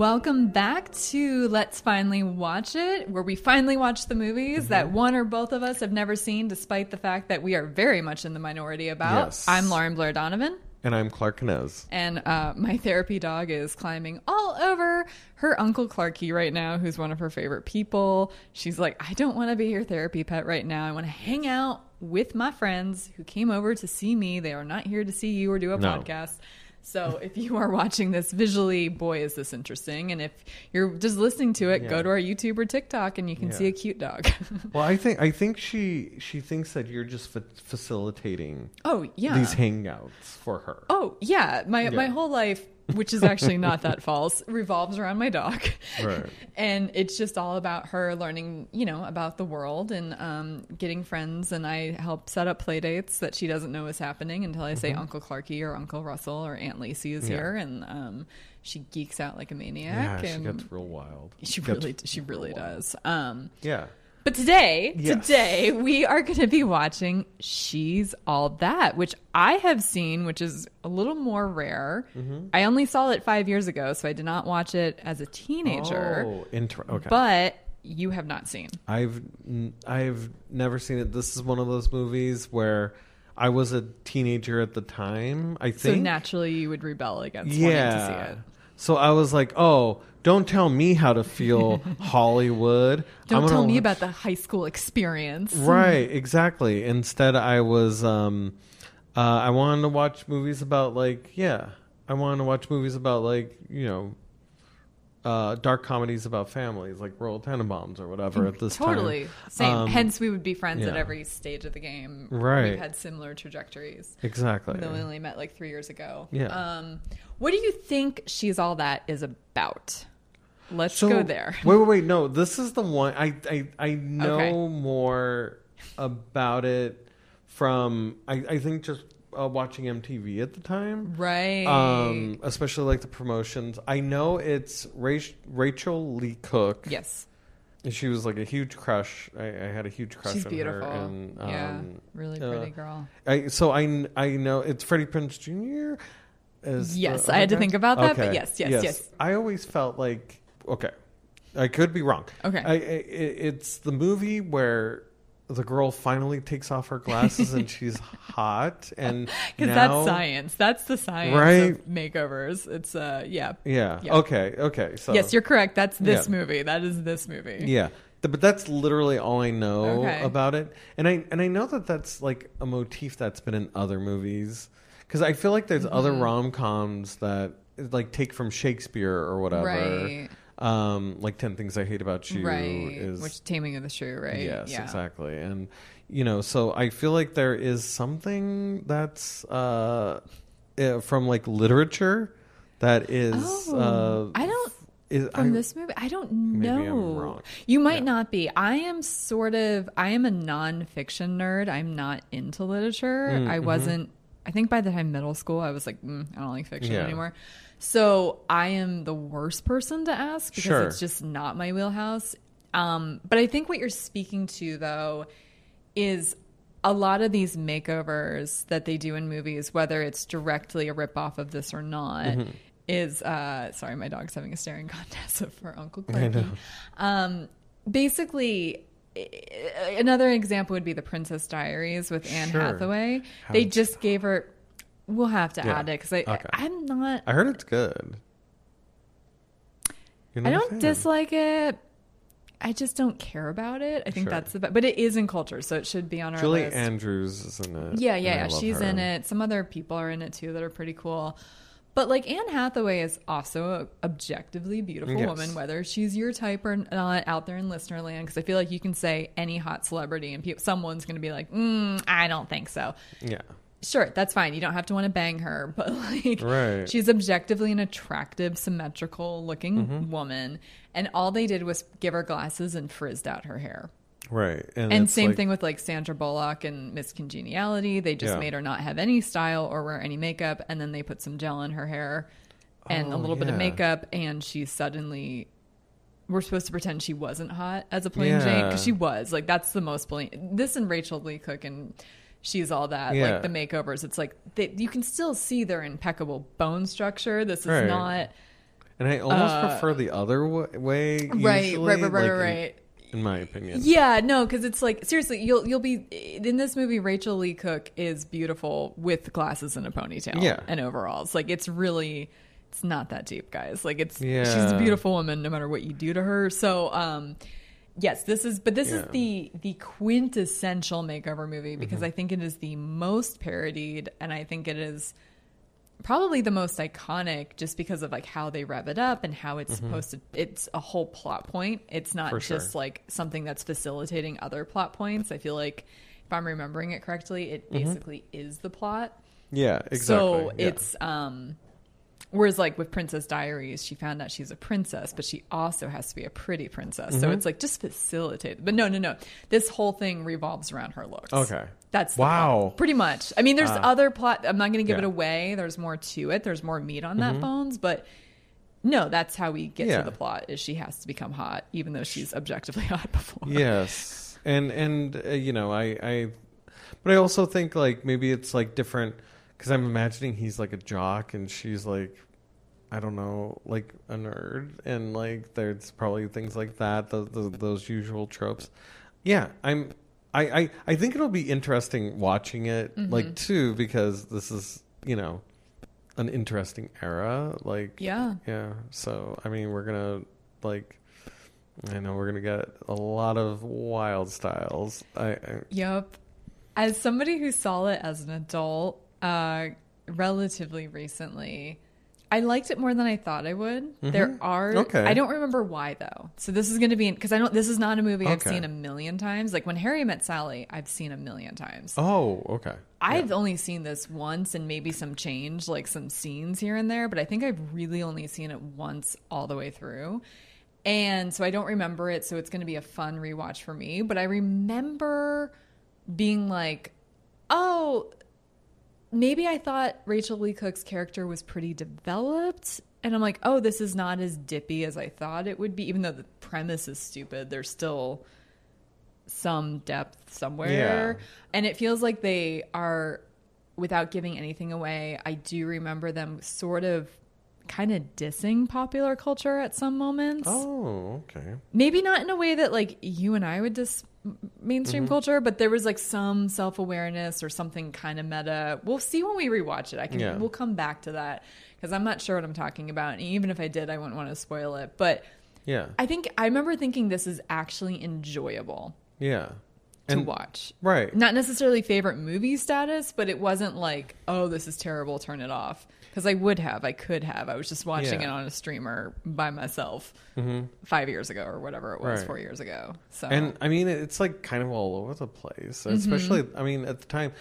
Welcome back to Let's Finally Watch It, where we finally watch the movies that mm-hmm. one or both of us have never seen, despite the fact that we are very much in the minority about. Yes. I'm Lauren Blair Donovan, And I'm Clark Knez. and uh, my therapy dog is climbing all over her Uncle Clarky right now, who's one of her favorite people. She's like, I don't want to be your therapy pet right now. I want to hang out with my friends who came over to see me. They are not here to see you or do a No. podcast. So if you are watching this visually, boy, is this interesting. And if you're just listening to it, go to our YouTube or TikTok and you can Yeah. see a cute dog. Well, I think I think she she thinks that you're just fa- facilitating oh, yeah. these hangouts for her. Oh yeah, my my whole life, which is actually not that false, revolves around my dog. Right. and it's just all about her learning, you know, about the world and um, getting friends. And I help set up play dates that she doesn't know is happening until I say Uncle Clarky or Uncle Russell or Aunt Lacey is Mm-hmm. Yeah. here, and um, she geeks out like a maniac. Yeah, she gets real wild. she Gets really, she really wild. does. Um, Yeah. But today, Yes. today we are going to be watching She's All That, which I have seen, which is a little more rare. Mm-hmm. I only saw it five years ago, so I did not watch it as a teenager. Oh, inter- okay. But you have not seen. I've n- I've never seen it. This is one of those movies where I was a teenager at the time. I think. So naturally, you would rebel against wanting to see it. So I was like, "Oh, don't tell me how to feel, Hollywood. Don't tell me watch- about the high school experience. Right, exactly. Instead, I was um, uh, I wanted to watch movies about like yeah, I wanted to watch movies about like you know, uh, dark comedies about families like Royal Tenenbaums or whatever at this Totally. time. Totally same. Um, Hence, we would be friends at every stage of the game. Right. We've had similar trajectories. Exactly. Though we only met like three years ago. Yeah. Um, what do you think She's All That is about? Let's So go there. Wait, wait, wait. No, this is the one I I, I know Okay. more about it from I, I think just uh, watching MTV at the time. Right. um, especially like the promotions. I know it's Rach- Rachael Leigh Cook. yes. and she was like a huge crush. I, I had a huge crush She's on beautiful. her. And, yeah. um, Really uh, pretty girl. I, so I I know it's Freddie Prinze Jr. The Yes, I had to think about that, but yes, yes, yes. I always felt like okay, I could be wrong. Okay. I, I, it's the movie where. The girl finally takes off her glasses and she's hot and Because that's science. That's the science Right. of makeovers. It's uh yeah. Yeah. Yeah. Okay. Okay. So yes, you're correct. That's this Yeah. movie. That is this movie. Yeah, but that's literally all I know Okay. about it, and I and I know that that's like a motif that's been in other movies because I feel like there's other Mm-hmm. rom coms that like take from Shakespeare or whatever. Right. Um, like Ten Things I Hate About You Right. is Which Taming of the Shrew, right? yes, yeah. exactly, and you know, so I feel like there is something that's uh, eh, from like literature that is. Oh, uh, I don't is, from I- this movie. I don't know. Maybe I'm wrong. You might Yeah. not be. I am sort of. I am a nonfiction nerd. I'm not into literature. Mm, I mhm. wasn't. I think by the time middle school, I was like, mm, I don't like fiction Yeah. anymore. So I am the worst person to ask because Sure. it's just not my wheelhouse. Um, but I think what you're speaking to though is a lot of these makeovers that they do in movies, whether it's directly a ripoff of this or not, Mm-hmm. is uh, sorry, my dog's having a staring contest for Uncle Clarky. Um, basically, another example would be the Princess Diaries with Anne Sure. Hathaway. How they just gave her. We'll have to Yeah. add it because I, Okay. I'm not. I heard it's good. I don't dislike it. I just don't care about it. I think Sure. that's the best. but it is in culture, so it should be on our Julie list. Andrews is in it. Yeah, yeah, yeah. She's her. in it. Some other people are in it too that are pretty cool. But like Anne Hathaway is also a objectively beautiful Yes. woman, whether she's your type or not out there in listener land. Because I feel like you can say any hot celebrity and people, someone's going to be like, mm, I don't think so. Yeah. Sure, that's fine. You don't have to want to bang her, but like, Right. she's objectively an attractive, symmetrical looking Mm-hmm. woman. And all they did was give her glasses and frizzed out her hair. right, And it's same like- thing with like Sandra Bullock and Miss Congeniality. They just Yeah. made her not have any style or wear any makeup, and then they put some gel in her hair and a Oh, little bit of makeup, and she suddenly. We're supposed to pretend she wasn't hot as a plain Jane because she was. Like that's the most blatant. This and Rachael Leigh Cook and she's all that. Yeah. Like the makeovers, it's like they, you can still see their impeccable bone structure. This is Right. not And I almost Uh, prefer the other w- way. right, usually, right, right, right, like, in- right. In, my opinion. Yeah, no, because it's like seriously, you'll you'll be in this movie. Rachael Leigh Cook is beautiful with glasses and a ponytail, Yeah. and overalls. Like it's really, it's not that deep, guys. Like it's she's a beautiful woman no matter what you do to her. So, um, yes, this is, but this is the the quintessential makeover movie because Mm-hmm. I think it is the most parodied, and I think it is probably the most iconic just because of like how they rev it up and how it's supposed to it's a whole plot point it's not Mm-hmm. For just sure. like something that's facilitating other plot points i feel like if i'm remembering it correctly it basically is the plot Yeah, exactly. so yeah. it's um whereas like with princess diaries she found out she's a princess but she also has to be a pretty princess Mm-hmm. so it's like just facilitated but no no no this whole thing revolves around her looks Okay. that's Wow. plot, pretty much. I mean, there's Ah. other plot. I'm not going to give Yeah. it away. There's more to it. There's more meat on that bones, but no, that's how we get Yeah. to the plot. Is she has to become hot, even though she's objectively hot before. yes and and uh, you know i i but i also think like maybe it's like different because i'm imagining he's like a jock and she's like i don't know like a nerd and like there's probably things like that those, those, those usual tropes yeah i'm I, I i think it'll be interesting watching it Mm-hmm. like too because this is you know an interesting era like Yeah. yeah so i mean we're gonna like I know we're gonna get a lot of wild styles. I, I Yep. As somebody who saw it as an adult, uh, relatively recently, I liked it more than I thought I would. There are, Mm-hmm. Okay. I don't remember why though. So this is going to be because I don't. This is not a movie I've seen a million times. Like when Harry Met Sally, I've seen a million times. oh okay. I've only seen this once and maybe some change, like some scenes here and there, but I think I've really only seen it once all the way through. And so I don't remember it, so it's going to be a fun rewatch for me. But I remember being like, oh, maybe I thought Rachael Leigh Cook's character was pretty developed. And I'm like, oh, this is not as dippy as I thought it would be. Even though the premise is stupid, there's still some depth somewhere. Yeah. And it feels like they are, without giving anything away, I do remember them sort of kind of dissing popular culture at some moments. Oh okay. Maybe not in a way that like you and I would diss mainstream Mm-hmm. culture, but there was like some self awareness or something kind of meta. We'll see when we rewatch it. I can Yeah. we'll come back to that because I'm not sure what I'm talking about. And even if I did, I wouldn't want to spoil it. But Yeah. I think I remember thinking this is actually enjoyable yeah. to And watch. right. Not necessarily favorite movie status, but it wasn't like, oh, this is terrible, turn it off. Because I would have, I could have. I was just watching Yeah. it on a streamer by myself Mhm. five years ago or whatever it was, Right. four years ago. So And I mean, it's like kind of all over the place. Mm-hmm. Especially, I mean, at the time,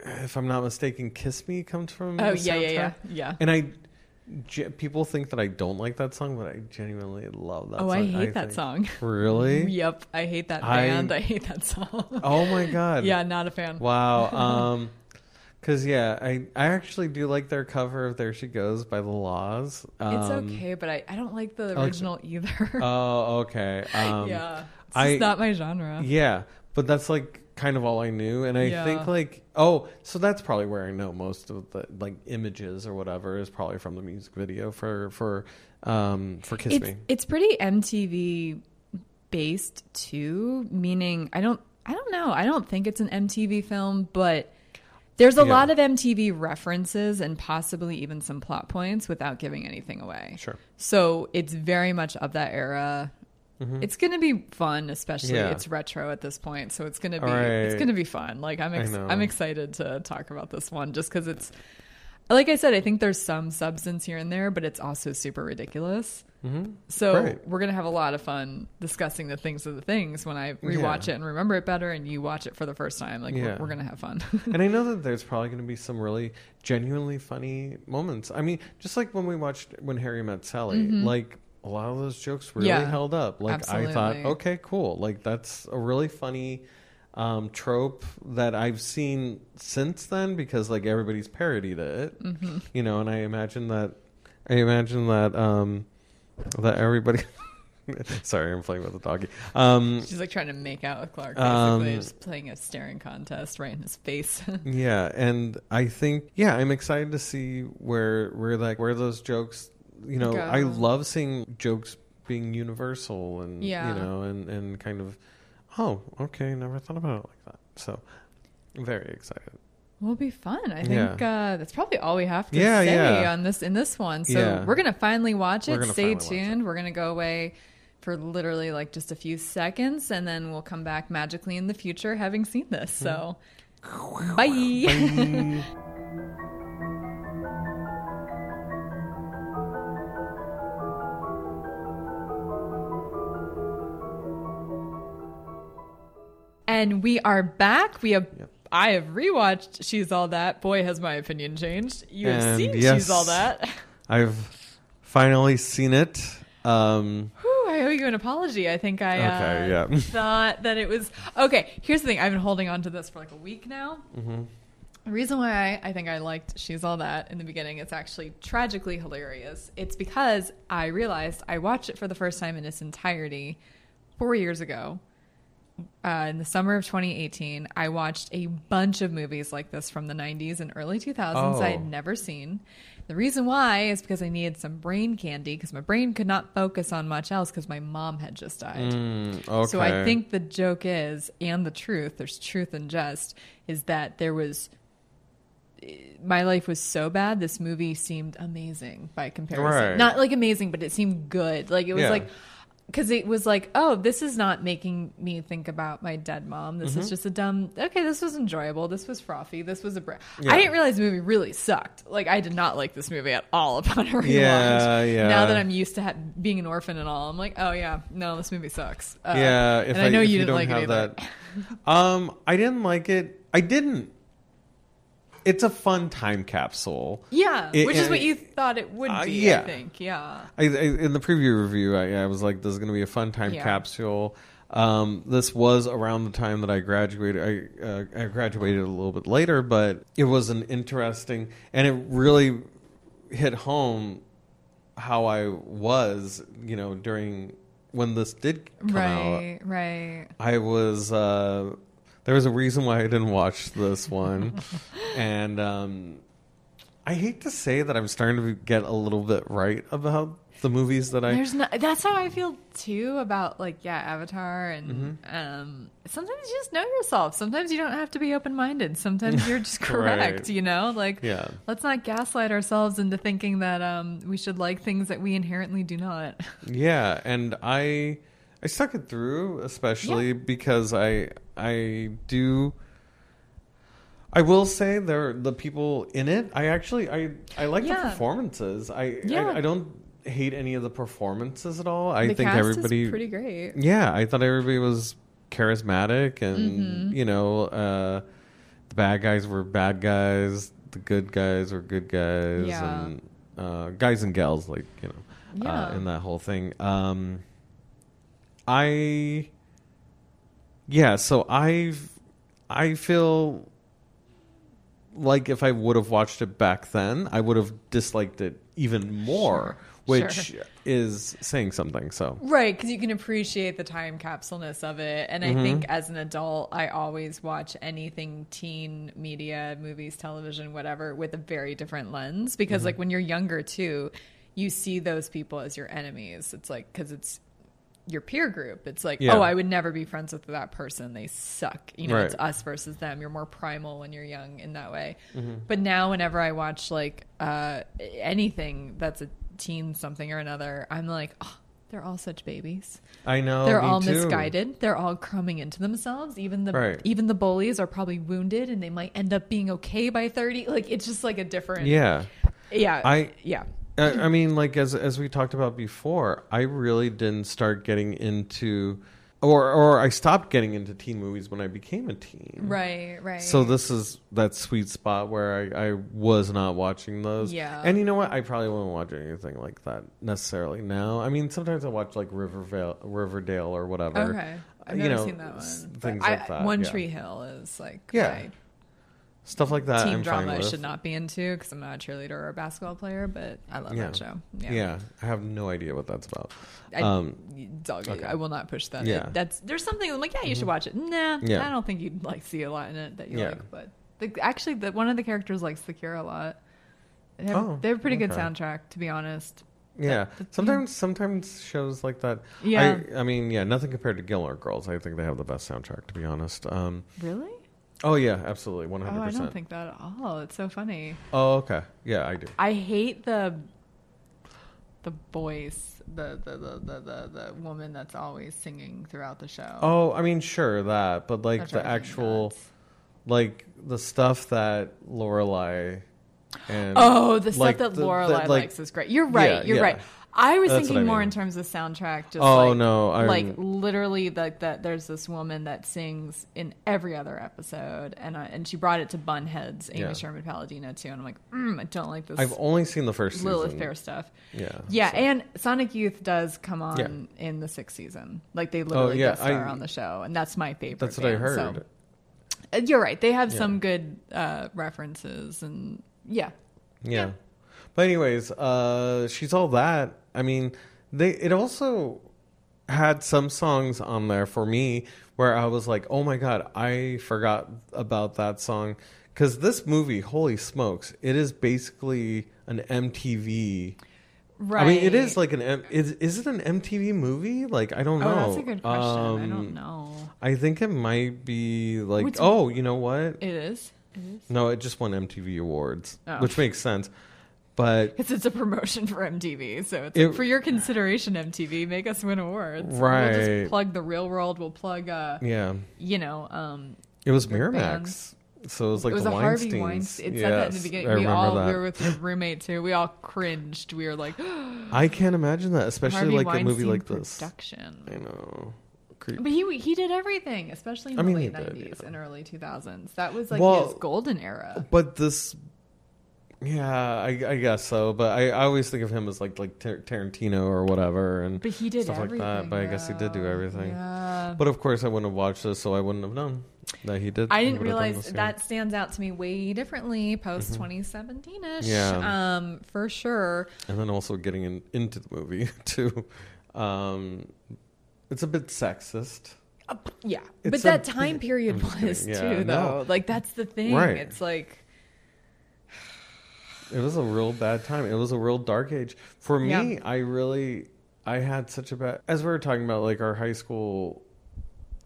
if I'm not mistaken, "Kiss Me" comes from. oh the yeah, yeah, yeah, yeah. And I, ge- people think that I don't like that song, but I genuinely love that. Oh, song. I hate that think- song. Really? Yep, I hate that I- band. I, hate that song. Oh my god. yeah, not a fan. Wow. Um, because yeah, I I actually do like their cover of "There She Goes" by the La's. Um, It's okay, but I, I don't like the like- original either. Oh, okay. Um, yeah, it's I- not my genre. Yeah, but that's like kind of all I knew, and I Yeah. think like oh, so that's probably where I know most of the like images or whatever is probably from the music video for for um for "Kiss it's, Me." It's pretty MTV based too, meaning I don't I don't know. I don't think it's an MTV film, but there's a Yeah. lot of MTV references and possibly even some plot points without giving anything away. Sure. So it's very much of that era. It's going to be fun, especially Mm-hmm. Yeah. it's retro at this point, so it's going to be Right. it's going to be fun. Like I'm ex-. I'm excited to talk about this one just cuz it's like I said, I think there's some substance here and there, but it's also super ridiculous. Mm-hmm. So we're gonna have a lot of fun discussing the things of the things when I rewatch Yeah. it and remember it better, and you watch it for the first time. Like Yeah. we're, we're gonna have fun. and I know that there's probably going to be some really genuinely funny moments. I mean, just like when we watched when Harry met Sally, Mm-hmm. like a lot of those jokes really Yeah. held up. Like I thought, okay, cool. Like that's a really funny um, trope that I've seen since then because like everybody's parodied it, Mm-hmm. you know. And I imagine that I imagine that um, that everybody. Sorry, I'm playing with the doggy. Um, She's like trying to make out with Clark, basically, Um, just playing a staring contest right in his face. Yeah, and I think yeah, I'm excited to see where where like where those jokes. You know, Go. I love seeing jokes being universal and Yeah. you know and and kind of oh okay, never thought about it like that. So I'm very excited. Will be fun. I think uh, that's probably all we have to Yeah, say yeah. on this in this one. So Yeah. we're gonna finally watch it. Stay tuned. We're gonna go away for literally like just a few seconds, and then we'll come back magically in the future having seen this. So bye. Bye. And we are back. We have. Yep. I have rewatched She's All That. Boy, has my opinion changed. You have And seen yes. She's All That. I've finally seen it. Um, Whew, I owe you an apology. I think I uh, yeah. thought that it was okay. Here's the thing: I've been holding on to this for like a week now. mhm. The reason why I, I think I liked She's All That in the beginning, it's actually tragically hilarious. It's because I realized I watched it for the first time in its entirety four years ago. Uh, in the summer of 2018, I watched a bunch of movies like this from the 90s and early 2000s I Oh. had never seen. The reason why is because I needed some brain candy because my brain could not focus on much else because my mom had just died. Mm, okay. So I think the joke is, and the truth, there's truth and jest, is that there was. My life was so bad. This movie seemed amazing by comparison. Right. Not like amazing, but it seemed good. Like it was Yeah. like, because it was like, oh, this is not making me think about my dead mom. This Mm-hmm. is just a dumb. Okay, this was enjoyable. This was frothy. This was a. Br- Yeah. I didn't realize the movie really sucked. Like I did not like this movie at all upon a rewatch. Yeah, yeah. Now that I'm used to ha- being an orphan and all, I'm like, oh yeah, no, this movie sucks. Uh, yeah, if and I, know if you didn't don't like have it either. that. Um, I didn't like it. I didn't. It's a fun time capsule. Yeah, It- which is what you thought it would be. Uh, I think. Yeah. I, I, in the preview review, I, I was like, "This is going to be a fun time Yeah. capsule." Um, this was around the time that I graduated. I, uh, I graduated a little bit later, but it was an interesting, and it really hit home how I was, you know, during when this did come out. Right. Right. I was uh there was a reason why I didn't watch this one. and um I hate to say that I'm starting to get a little bit right about the movies that I There's no. That's how I feel too about like yeah, Avatar and Mm-hmm. um. Sometimes you just know yourself. Sometimes you don't have to be open minded. Sometimes you're just correct. Right. You know, like Yeah. let's not gaslight ourselves into thinking that um we should like things that we inherently do not. Yeah, and I I stuck it through especially because I I do I will say there the people in it. I actually I I like the performances. I, Yeah. I I don't hate any of the performances at all. I the think cast everybody pretty great. Yeah, I thought everybody was charismatic, and Mm-hmm. you know, uh, the bad guys were bad guys, the good guys were good guys, Yeah. and uh, guys and gals, like you know, Yeah. uh, in that whole thing. Um, I, yeah, so I've, I feel like if I would have watched it back then, I would have disliked it even more, which Sure. is saying something. So. Right, because you can appreciate the time capsuleness of it. And I Mm-hmm. think as an adult, I always watch anything teen media, movies, television, whatever, with a very different lens. Because, Mm-hmm. like, when you're younger, too, you see those people as your enemies. It's like, because it's your peer group. It's like, Yeah. oh, I would never be friends with that person. They suck. You know, Right. it's us versus them. You're more primal when you're young in that way. Mm-hmm. But now, whenever I watch like uh, anything that's a teen something or another, I'm like, oh, they're all such babies. I know they're all too. misguided. They're all crumbing into themselves. Even the Right. even the bullies are probably wounded, and they might end up being okay by thirty. Like it's just like a different. Yeah, yeah, I- yeah. I, I mean, like as as we talked about before, I really didn't start getting into or or I stopped getting into teen movies when I became a teen. Right, right. So this is that sweet spot where I, I was not watching those. Yeah. And you know what? I probably won't watch anything like that necessarily now. I mean, sometimes I watch like Rivervale, Riverdale or whatever. Okay. I've You never know, seen that one. things I- like that, One yeah. Tree Hill is like Yeah. my Stuff like that. Team I'm drama I should not be into because I'm not a cheerleader or a basketball player, but I love Yeah. that show. Yeah. Yeah. I have no idea what that's about. I, um, dog, okay. I will not push that. Yeah. Mm-hmm. That's there's something I'm like, yeah, you should watch it. Nah, Yeah. I don't think you'd like see a lot in it that you Yeah. like. But the, actually, the, one of the characters likes the Cure a lot. They have, Oh, they have a pretty good soundtrack, to be honest. Yeah. the- sometimes sometimes shows like that. Yeah. I, I mean, yeah, nothing compared to Gilmore Girls. I think they have the best soundtrack to be honest. Um, Really? Oh yeah, absolutely. Oh, 100%. I don't think that at all. It's so funny. Oh, okay. Yeah, I do. I hate the the voice, the the the the, the, the woman that's always singing throughout the show. Oh, I mean, sure that, but like the actual, like the stuff that Lorelai and Oh, the stuff that Lorelai like- likes is great. You're right. Yeah, you're yeah. right. I was That's thinking I more mean. in terms of soundtrack. Just Oh, like, no, I'm- like literally like that. There's this woman that sings in every other episode, and I, and she brought it to Bunheads, Amy Yeah. Sherman Palladino too, and I'm like, mm, I don't like this I've only seen the first Lilith season. Fair stuff. Yeah, Yeah, so- and Sonic Youth does come on Yeah. in the sixth season. Like they literally yeah, guest star I- on the show, and that's my favorite. that's what I heard. so- Uh, You're right. They have Yeah. some good uh, references, and yeah, Yeah. But anyways, uh she's all that. I mean, they it also had some songs on there for me where I was like, "Oh my god, I forgot about that song." Cuz this movie, holy smokes, it is basically an MTV. right. I mean, it is like an M- is is it an MTV movie? Like I don't Oh, know. that's a good question. I Um, don't know. I think it might be like, What's- oh, you know what? It is. It is. No, it just won MTV awards, Oh. which makes sense. But Because it's a promotion for MTV, so it's It- like, for your consideration, MTV, make us win awards. Right. We'll just plug the real world. We'll plug, uh, yeah, you know, um, it was Miramax. bands. So it was like it was the a Harvey. Weinstein. It said that in the beginning. I We all that. we were with a roommate too. We all cringed. We were like, I can't imagine that, especially Harvey like a movie like this. production. I know. Creep. But he he did everything, especially in I the mean, late nineties yeah. and early two thousands. That was like Well- his golden era. But this, yeah, I, I guess so. But I, I always think of him as like like Tar- Tarantino or whatever, and But he did stuff everything. like that. But I guess he did do everything. Yeah. But of course, I wouldn't have watched this, so I wouldn't have known that he did. I didn't would have done realize that stands out to me way differently post 2017 ish. Mm-hmm. Yeah. Um, for sure. and then also getting in, into the movie too. Um, it's a bit sexist. Uh, yeah. It's but a that time period was kidding. Yeah, too, no. though. Like, that's the thing. Right. It's like, It was a real bad time. It was a real dark age for me. Yeah. I really, I had such a bad. As we were talking about, like our high school,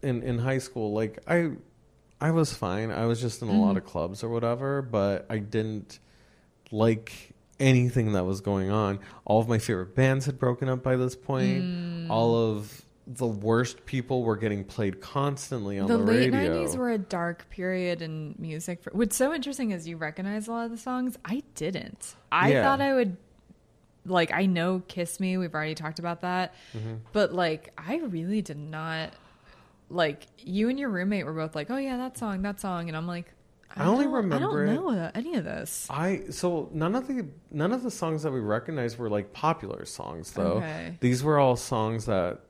in in high school, like I, I was fine. I was just in a Mm-hmm. lot of clubs or whatever, but I didn't like anything that was going on. All of my favorite bands had broken up by this point. Mm. All of the worst people were getting played constantly on the, radio. the, late radio. 90s were a dark period in music. For, what's so interesting is you recognize a lot of the songs. I didn't. I Yeah. thought I would. Like, I know Kiss Me. We've already talked about that. Mm-hmm. But, like, I really did not. Like, you and your roommate were both like, oh, yeah, that song, that song. And I'm like, I only don't- remember I don't know any of this. I so none of the none of the songs that we recognized were like popular songs though. Okay. These were all songs that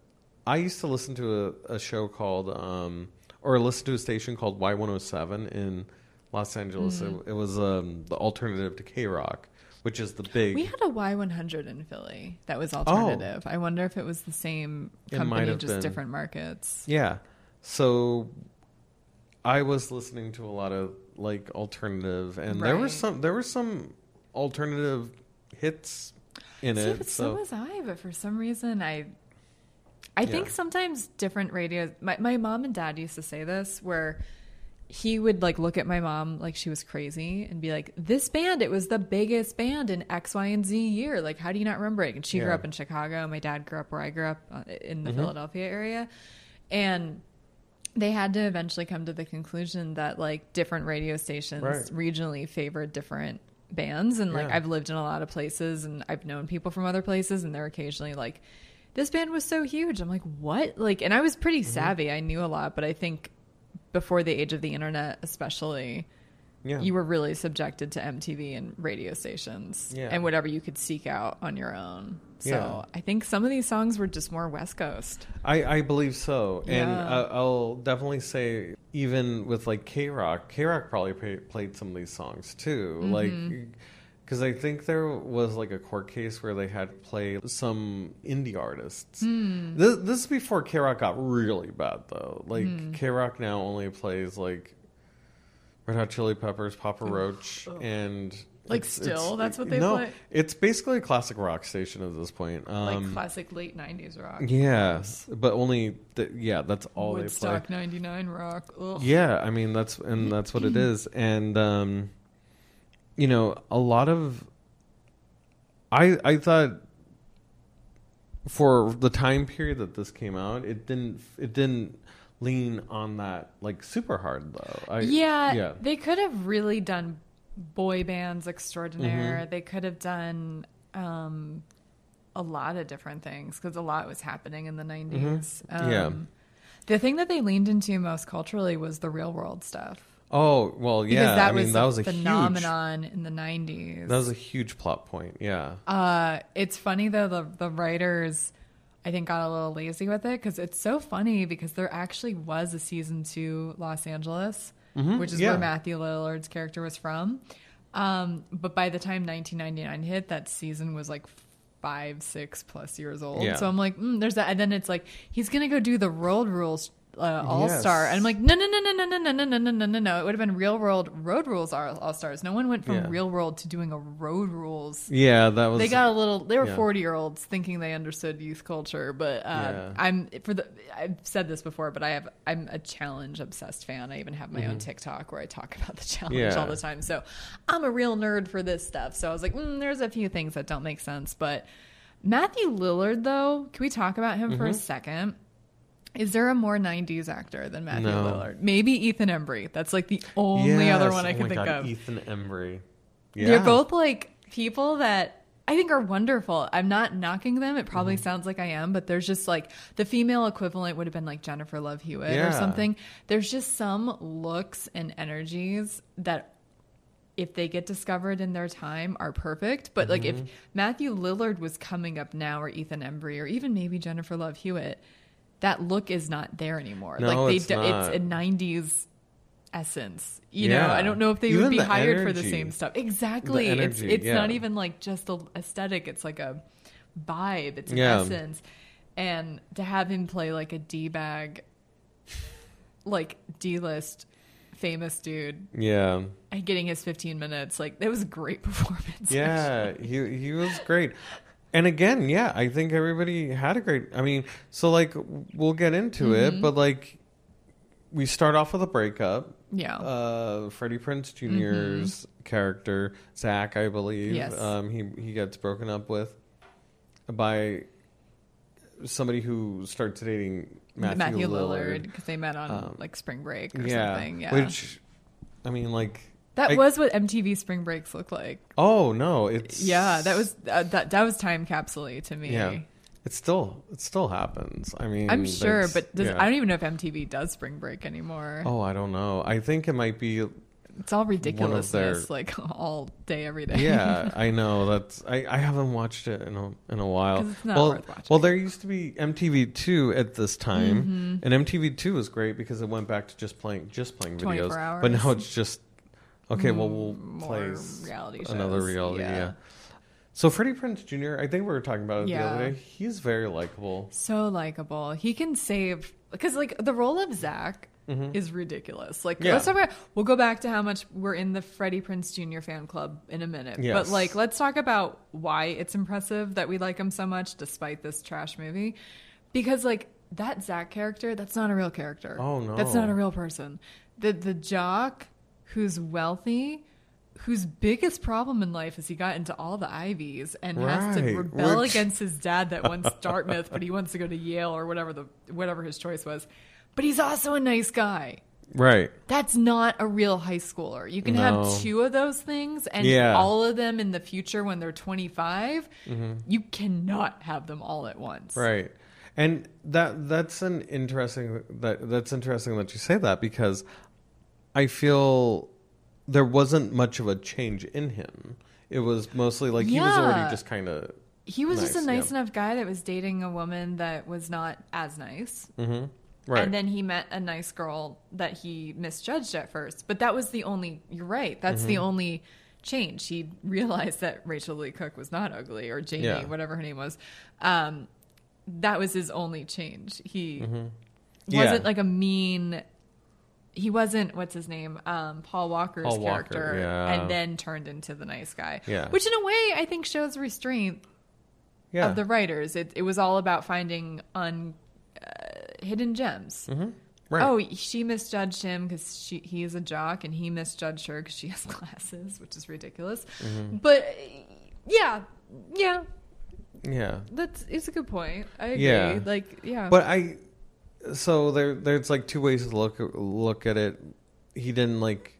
I used to listen to a, a show called um or listen to a station called Y107 in Los Angeles. Mm-hmm. It, it was um the alternative to K Rock, which is the big We had a Y100 in Philly that was alternative. I wonder if it was the same Oh. Company, just been. different markets. Yeah. So I was listening to a lot of like alternative and there were some there were some alternative hits in See, it. so, was I. But for some reason, I, I think Yeah. sometimes different radios. My my mom and dad used to say this where he would like look at my mom like she was crazy and be like, "This band, it was the biggest band in X, Y, and Z year. Like, how do you not remember it?" And she grew up in Chicago. My dad grew up where I grew up uh, in the Mhm. Philadelphia area, and they had to eventually come to the conclusion that like different radio stations Right. regionally favored different bands and like Yeah. I've lived in a lot of places and I've known people from other places and they're occasionally like this band was so huge. I'm like, what? Like, and I was pretty Mm-hmm. savvy. I knew a lot, but I think before the age of the internet, especially, Yeah. you were really subjected to MTV and radio stations Yeah. and whatever you could seek out on your own. So Yeah. I think some of these songs were just more West Coast. I, I believe so, and uh, I'll definitely say even with like K Rock, K Rock probably pay, played some of these songs too, Mm-hmm. like because I think there was like a court case where they had play some indie artists. Hmm. This, this is before K Rock got really bad though. Like Hmm. K Rock now only plays like Red Hot Chili Peppers, Papa Roach, and Like, it's- still? it's- That's what they no, play? It's basically a classic rock station at this point. like Um, classic late 90s rock. Yes, but only th- yeah, that's all Woodstock they 99 rock. Ugh. Yeah, I mean that's and that's what it is, and um, you know, a lot of I I thought for the time period that this came out, it didn't it didn't lean on that like super hard though. I, yeah, yeah, they could have really done boy bands extraordinaire. Mm-hmm. They could have done um, a lot of different things because a lot was happening in the 90s. Um, Mm-hmm. Yeah. The thing that they leaned into most culturally was the real world stuff. Oh well, Because yeah. that I mean, was that a was a huge phenomenon in the 90s. that was a huge plot point. Yeah. Uh, it's funny though the the writers I think got a little lazy with it because it's so funny because there actually was a season two Los Angeles, which is yeah. where Matthew Lillard's character was from. Um, but by the time 1999 hit, that season was like five, six plus years old. Yeah. So I'm like, mm, there's that, and then it's like he's gonna go do the Road Rules. Uh, All Star, Yes. and I'm like, no, no, no, no, no, no, no, no, no, no, no, no. It would have been Real World Road Rules All Stars. No one went from Yeah. Real World to doing a Road Rules Yeah, that was they got a little they were yeah. 40 year olds thinking they understood youth culture but uh, Yeah. i'm for the i've said this before but i have i'm a challenge obsessed fan i even have my own tiktok where i talk about the challenge Mm-hmm. Yeah. all the time so i'm a real nerd for this stuff so i was like mm, there's a few things that don't make sense but matthew lillard though can we talk about him Mm-hmm. for a second is there a more 90s actor than Matthew No. Lillard? Maybe Ethan Embry. That's like the only other one I Oh can think God, of. Ethan Embry. They're both like people that I think are wonderful. I'm not knocking them. It probably Mm-hmm. sounds like I am, but there's just like the female equivalent would have been like Jennifer Love Hewitt or something. There's just some looks and energies that if they get discovered in their time are perfect. But like Mm-hmm. if Matthew Lillard was coming up now or Ethan Embry or even maybe Jennifer Love Hewitt, that look is not there anymore. No, like they it's do, it's a 90s essence. You know, I don't know if they Even would be the hired for the same stuff. Exactly. The it's energy, it's not even like just the aesthetic. It's like a vibe. It's an Yeah. essence. And to have him play like a D bag, like D list famous dude, Yeah. and getting his 15 minutes, like that was a great performance. Yeah, he he was great. And again, yeah, I think everybody had a great. I mean, so like we'll get into Mm-hmm. it, but like we start off with a breakup. Yeah. Uh, Freddie Prinze junior's character Zach, I believe. Yes. Um, he he gets broken up with by somebody who starts dating Matthew, Lillard because they met on Um, like spring break or yeah, something. Yeah. Which, I mean, like that I- was what MTV spring breaks look like. Oh no, it's Yeah, that was uh, that that was time capsule to me. Yeah, it still it still happens. I mean, I'm sure, but does, yeah. I don't even know if MTV does spring break anymore. Oh, I don't know. I think it might be. it's all ridiculousness, their- like all day, every day. Yeah, I know. That's I, I haven't watched it in a in a while. 'Cause it's not well, well, there used to be MTV two at this time, Mm-hmm. and MTV two was great because it went back to just playing just playing videos. But hours. Now it's just okay. well, we'll play s- reality shows. another reality. Yeah. So Freddie Prinze Jr. I think we were talking about it Yeah. the other day. He's very likable. So likable. He can save because like the role of Zach is ridiculous. Like Mm-hmm. Yeah. let's talk about. We'll go back to how much we're in the Freddie Prinze Jr. fan club in a minute. Yes. But like let's talk about why it's impressive that we like him so much despite this trash movie. Because like that Zach character, that's not a real character. Oh, no. that's not a real person. The the jock who's wealthy. Whose biggest problem in life is he got into all the Ivies and has to rebel Which- against his dad that wants Dartmouth, but he wants to go to Yale or whatever the whatever his choice was. But he's also a nice guy. Right. That's not a real high schooler. You can No. have two of those things and Yeah. all of them in the future when they're 25. Mm-hmm. You cannot have them all at once. Right. And that that's an interesting that that's interesting that you say that because I feel there wasn't much of a change in him. It was mostly like he was Yeah. already just kind of He was just a Nice, nice yeah. enough guy that was dating a woman that was not as nice. hmm right. And then he met a nice girl that he misjudged at first. But that was the only, you're right, that's the Mm-hmm. only change. He realized that Rachael Leigh Cook was not ugly or Jamie, Yeah. whatever her name was. Um, that was his only change. He Mm-hmm. Yeah. wasn't like a mean. He wasn't what's his name, um, Paul Walker's Paul Walker, character, yeah. and then turned into the nice guy. Yeah. which in a way I think shows restraint yeah. of the writers. It, it was all about finding un, uh, hidden gems. Mm-hmm. right. Oh, she misjudged him because she he is a jock, and he misjudged her because she has glasses, which is ridiculous. Mm-hmm. But yeah, yeah, yeah. that's it's a good point. I agree. Yeah. Like yeah, But I so there there's like two ways to look look at it. He didn't like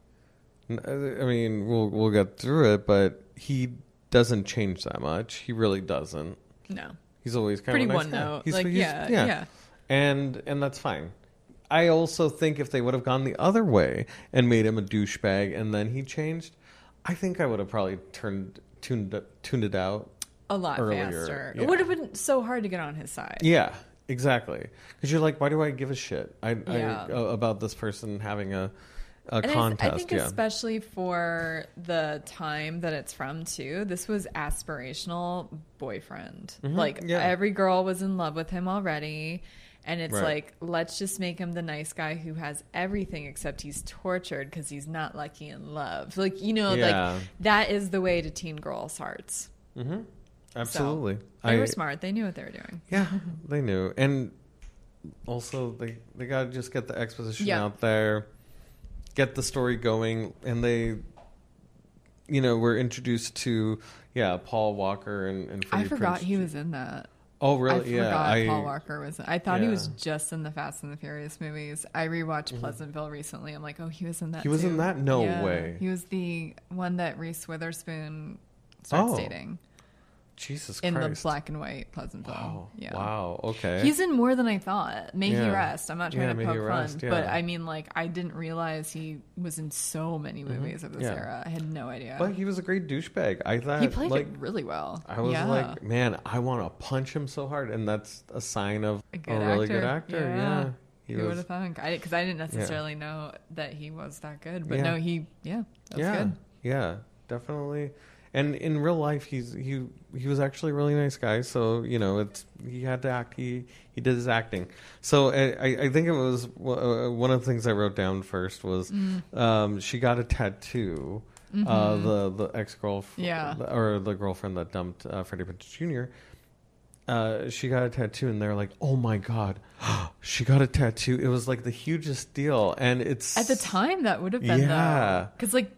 uh, I mean, we'll we'll get through it, but he doesn't change that much. He really doesn't. no, He's always kind pretty of a nice one guy. note. He's- like he's- yeah, yeah, and and that's fine. I also think if they would have gone the other way and made him a douchebag and then he changed, I think I would have probably turned tuned tuned it out. a lot earlier, faster. yeah. It would have been so hard to get on his side. Yeah, exactly. Because you're like, why do I give a shit? I, Yeah. I uh, about this person having a a And I, contest. I think yeah, especially for the time that it's from too, this was aspirational boyfriend. Like Mm-hmm. yeah. every girl was in love with him already. And it's Right. like, let's just make him the nice guy who has everything except he's tortured because he's not lucky in love. Like, you know, Yeah. like that is the way to teen girls' hearts. Absolutely. They I, were smart. They knew what they were doing. Yeah, they knew, and also they they got to just get the exposition Yeah. out there, get the story going, and they, you know, were introduced to yeah Paul Walker and, and I forgot Prinze he was in that. Oh I really? yeah, I forgot I Paul Walker was. I thought he was just in the Fast and the Furious movies. I rewatched mm-hmm. Pleasantville recently. I'm like, oh, he was in that. He was in that? No way. He was the one that Reese Witherspoon starts Oh, dating Jesus Christ. in Christ. the black and white Pleasantville. Wow. Yeah. Wow. Okay. He's in more than I thought. May he rest. I'm not trying Yeah, to poke fun, rest, but. I mean, like, I didn't realize he was in so many movies of this Mm-hmm. Yeah. era. I had no idea. but he was a great douchebag. I thought he played like it really well. I was yeah. like, man, I want to punch him so hard, and that's a sign of a a, really good actor. Yeah, He Who would have thunk? I because I didn't necessarily know that he was that good, but Yeah. no, he yeah, yeah, good. yeah, definitely. And in real life, he's he he was actually a really nice guy. So you know, it's he had to act. He he did his acting. So I I think it was uh, one of the things I wrote down first was Mm. um, she got a tattoo. Uh, the the ex girlfriend, Mm-hmm. Yeah. or the girlfriend that dumped uh, Freddie Prinze Jr. Uh, she got a tattoo, and they're like, "Oh my god, she got a tattoo!" It was like the hugest deal, and it's At the time, that would have been Yeah. because like,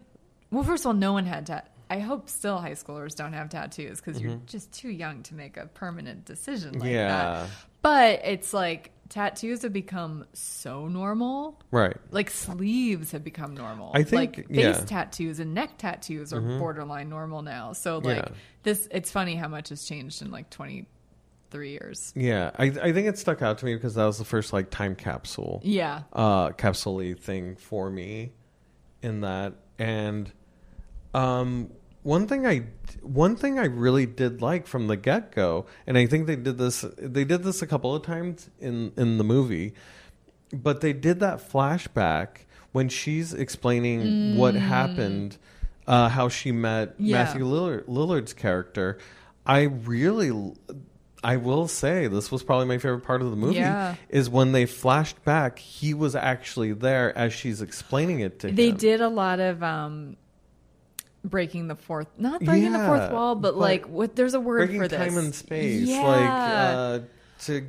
well, first of all, no one had tat. I hope still high schoolers don't have tattoos because you're Mm-hmm. just too young to make a permanent decision like Yeah. that. But it's like tattoos have become so normal. right. Like sleeves have become normal. I think- like face yeah. Mm-hmm. tattoos and neck tattoos are borderline normal now. So like Yeah. this, it's funny how much has changed in like twenty three years. Yeah, I I think it stuck out to me because that was the first like time capsule, Yeah, uh, capsule thing for me, in that. And um, one thing I one thing I really did like from the get go, and I think they did this they did this a couple of times in in the movie, but they did that flashback when she's explaining what happened, uh, how she met Yeah. Matthew Lillard, Lillard's character. I really, I will say this was probably my favorite part of the movie. Yeah. Is when they flashed back, he was actually there as she's explaining it to they him. did a lot of um breaking the fourth not breaking the fourth wall but, but like what there's a word for this time and space. yeah. Like uh, to,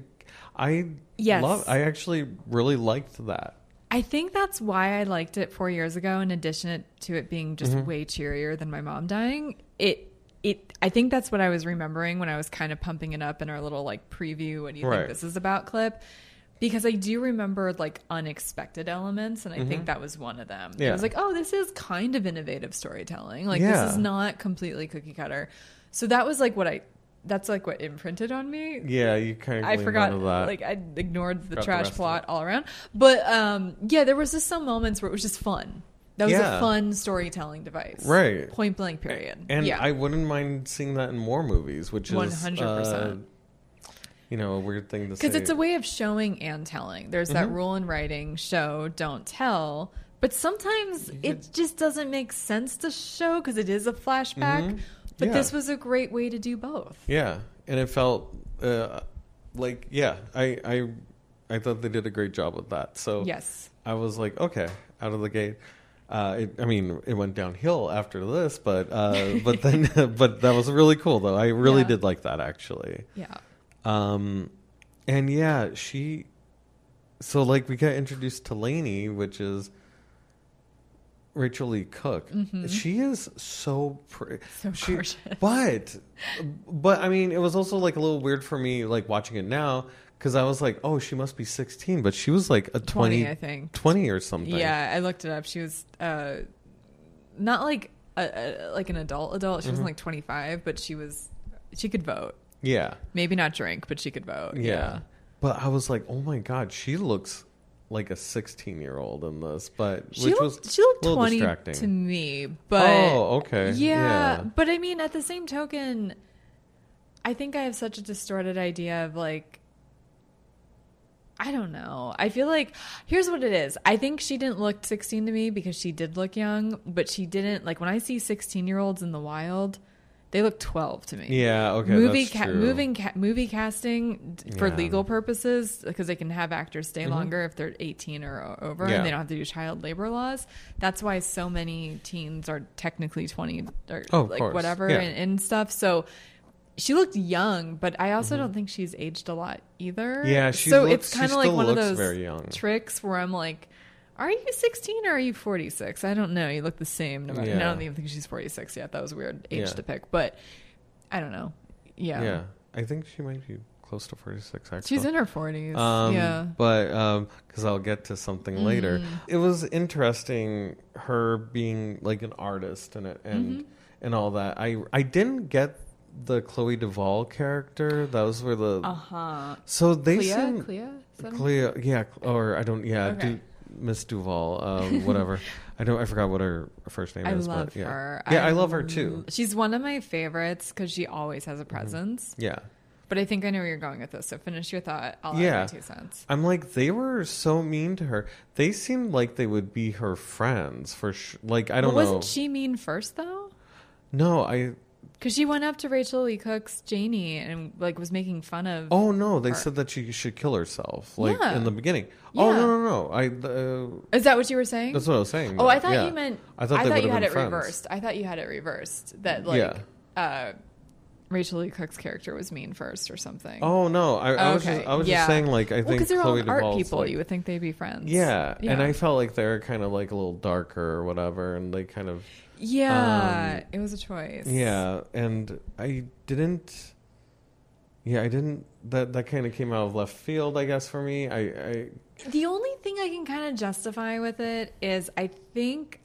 I Yes. love. I actually really liked that. i think that's why i liked it four years ago in addition to it being just Mm-hmm. way cheerier than my mom dying it it i think that's what i was remembering when i was kind of pumping it up in our little like preview what do you Right. think this is about clip because I do remember like unexpected elements, and I think that was one of them. It Mm-hmm. Was like, oh, this is kind of innovative storytelling. Like Yeah. this is not completely cookie cutter. So that was like what I. That's like what imprinted on me. Yeah, you kind of. I forgot, like I ignored the Forgot trash of plot all around. But um, yeah, there was just some moments where it was just fun. That was Yeah. a fun storytelling device, Right. Point blank, period. and yeah, I wouldn't mind seeing that in more movies, which is 100%. uh, you know, a weird thing to say. because it's a way of showing and telling. There's Mm-hmm. that rule in writing: show, don't tell. But sometimes it just doesn't make sense to show because it is a flashback. Mhm. But Yeah. this was a great way to do both. Yeah, and it felt uh, like yeah, I I I thought they did a great job with that. So Yes. I was like, okay, out of the gate. Uh, it, I mean, it went downhill after this, but uh, but then but that was really cool though. I really Yeah. did like that actually. Yeah. Um, and yeah, she. So like we got introduced to Lainey, which is Rachael Leigh Cook. She is so pretty. Mm-hmm. So gorgeous. But, but I mean, it was also like a little weird for me, like watching it now, because I was like, oh, she must be sixteen, but she was like a 20, 20, I think. 20 or something. Yeah, I looked it up. She was uh, not like a, a, like an adult adult. She wasn't Mm-hmm. like 25, but she was she could vote. Yeah, Maybe not drink, but she could vote. yeah. Yeah. But I was like, oh my god, she looks like a sixteen-year-old in this, but She which looked was she looked a little 20 distracting. to me, but oh, okay, yeah, yeah. but I mean at the same token I think I have such a distorted idea of like I don't know. I feel like here's what it is. I think she didn't look 16 to me because she did look young, but she didn't like when I see 16 year olds in the wild, they look 12 to me. Yeah, okay, movie ca- moving ca- movie casting for Yeah. Mm-hmm. legal purposes because they can have actors stay longer if they're 18 or over Yeah. and they don't have to do child labor laws. That's why so many teens are technically 20 or Oh, like course. whatever Yeah. and, and stuff. So she looked young, but I also Mm-hmm. don't think she's aged a lot either. Yeah, she so looks- it's kind of like one of those very young. tricks where I'm like, are you 16 or are you 46? I don't know. You look the same. No matter, and I don't even think she's 46 yet. That was a weird age Yeah. to pick, but I don't know. Yeah. Yeah, I think she might be close to forty-six. Actually, She's in her 40s. Um, yeah. But because I'll get to something later, Mm-hmm. it was interesting her being like an artist and it and Mm-hmm. and all that. I I didn't get the Chloe DuVall character. That was where the Uh huh. so they Clea? seem Clea? Is that her? Clea, yeah, or I don't, yeah, Okay. Du, Miss DuVall, um, whatever. I don't, I forgot what her first name I is. love but yeah. her. Yeah, I, love her too. She's one of my favorites because she always has a Mm-hmm. presence. Yeah, But I think I know where you're going with this. So finish your thought. I'll Yeah. add my two cents. I'm like they were so mean to her. They seemed like they would be her friends for sure. Like I don't know. wasn't she mean first though? No, I. Because she went up to Rachael Leigh Cook's Janie and like was making fun of. Oh no, they Her. said that she should kill herself. Like Yeah. in the beginning. Oh Yeah. no no no. I. Uh, Is that what you were saying? that's what I was saying. Oh, I thought Yeah. you meant. I thought they you had it friends. reversed. I thought you had it reversed. That like, Yeah. uh, Rachael Leigh Cook's character was mean first or something. Oh no, I, I was just I was yeah. just saying like I well, think because they're Chloe all art DuVall's, people. like- you would think they'd be friends. yeah, and I felt like they're kind of like a little darker or whatever, and they kind of Yeah, Um, it was a choice. yeah, and I didn't. Yeah, I didn't. That that kind of came out of left field, I guess, for me. I, I The only thing I can kind of justify with it is I think,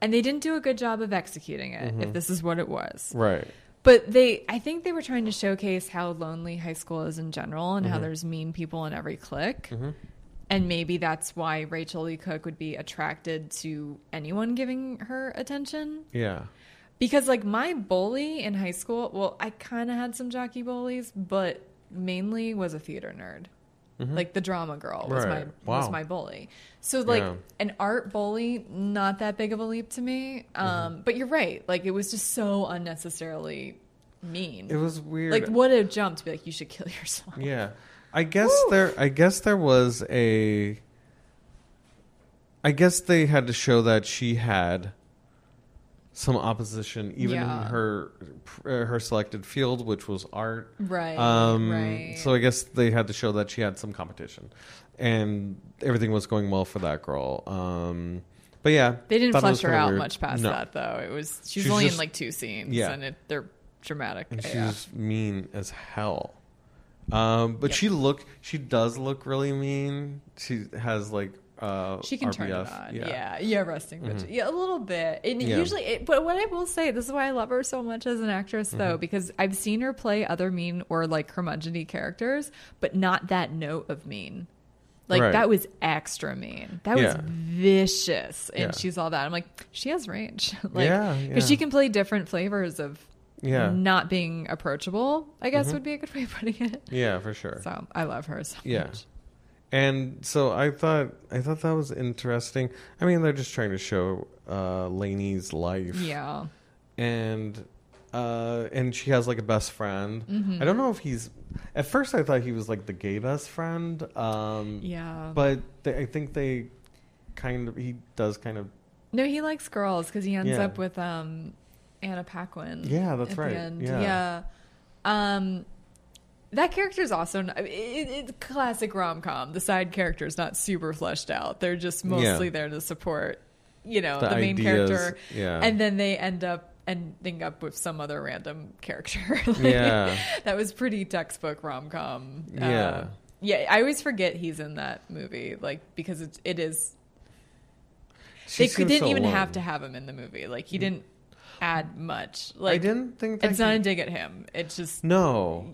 and they didn't do a good job of executing it. Mm-hmm. If this is what it was, right. But they, I think they were trying to showcase how lonely high school is in general, and Mm-hmm. how there's mean people in every clique. And maybe that's why Rachael Leigh Cook would be attracted to anyone giving her attention. Yeah. Because like my bully in high school, well, I kind of had some jockey bullies, but mainly was a theater nerd. Like the drama girl was Mm-hmm. Right. my was my bully. So like Yeah. an art bully, not that big of a leap to me. Mm-hmm. Um, but you're right. Like it was just so unnecessarily mean. It was weird. like what a jump to be like you should kill yourself. Yeah. I guess there I guess there was a I guess they had to show that she had some opposition even Yeah. in her uh, her selected field which was art. Right. Um right. so I guess they had to show that she had some competition and everything was going well for that girl. Um but yeah, they didn't flesh her out weird. much past No. that though. It was she's, She's only just- in like two scenes Yeah. and it, they're dramatic. and she's mean as hell. Um, but Yep. she look she does look really mean. She has like uh She can turn it on. Yeah. yeah, resting bitch. Mhm. Yeah, a little bit. And Yeah. usually, it, but what I will say, this is why I love her so much as an actress, though, Mm-hmm. because I've seen her play other mean or like curmudgeon characters, but not that note of mean. Like Right. that was extra mean. That Yeah. was vicious, and Yeah. she's all that. I'm like, she has range, like, Yeah, because yeah. she can play different flavors of Yeah. Mm-hmm. not being approachable. I guess would be a good way of putting it. Yeah, for sure. So I love her so Yeah. much. And so I thought I thought that was interesting. I mean, they're just trying to show uh Lainey's life. Yeah. and uh and she has like a best friend Mm-hmm. i don't know if he's at first i thought he was like the gay best friend um Yeah. but they, i think they kind of he does kind of No, he likes girls because he ends Yeah. up with um Anna Paquin. Yeah, that's right. Yeah. Yeah. Um, that character is also it, it, it's classic rom com. The side character is not super fleshed out. They're just mostly Yeah. there to support, you know, the, The main ideas, character. yeah. And then they end up ending up with some other random character. Like, Yeah. that was pretty textbook rom com. Uh, yeah. yeah, I always forget he's in that movie, like because it, it is she they didn't so even have to have him in the movie. Like he mm. didn't add much. Like i didn't think that it's he- not a dig at him. It's just no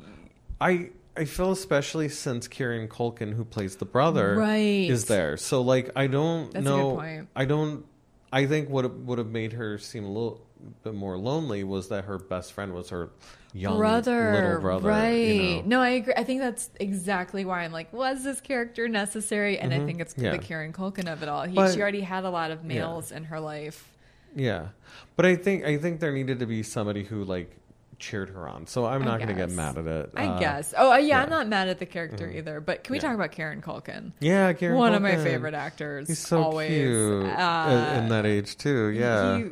i i feel especially since kieran culkin who plays the brother Right. is there so like i don't That's a good know point. i don't i think what would have made her seem a little bit more lonely was that her best friend was her young brother, little brother right? you know? No, I agree. I think that's exactly why I'm like, was this character necessary? And I think it's Mm-hmm. Yeah. the Karen Culkin of it all. He, But- she already had a lot of males in her life. Yeah, but I think I think there needed to be somebody who like cheered her on. So I'm not going to get mad at it. I Uh, guess. Oh, uh, yeah, I'm not mad at the character either. But can we Yeah. talk about Karen Culkin? Yeah, Kieran One of my favorite actors. He's so always. cute Uh, in that age too. Yeah, He-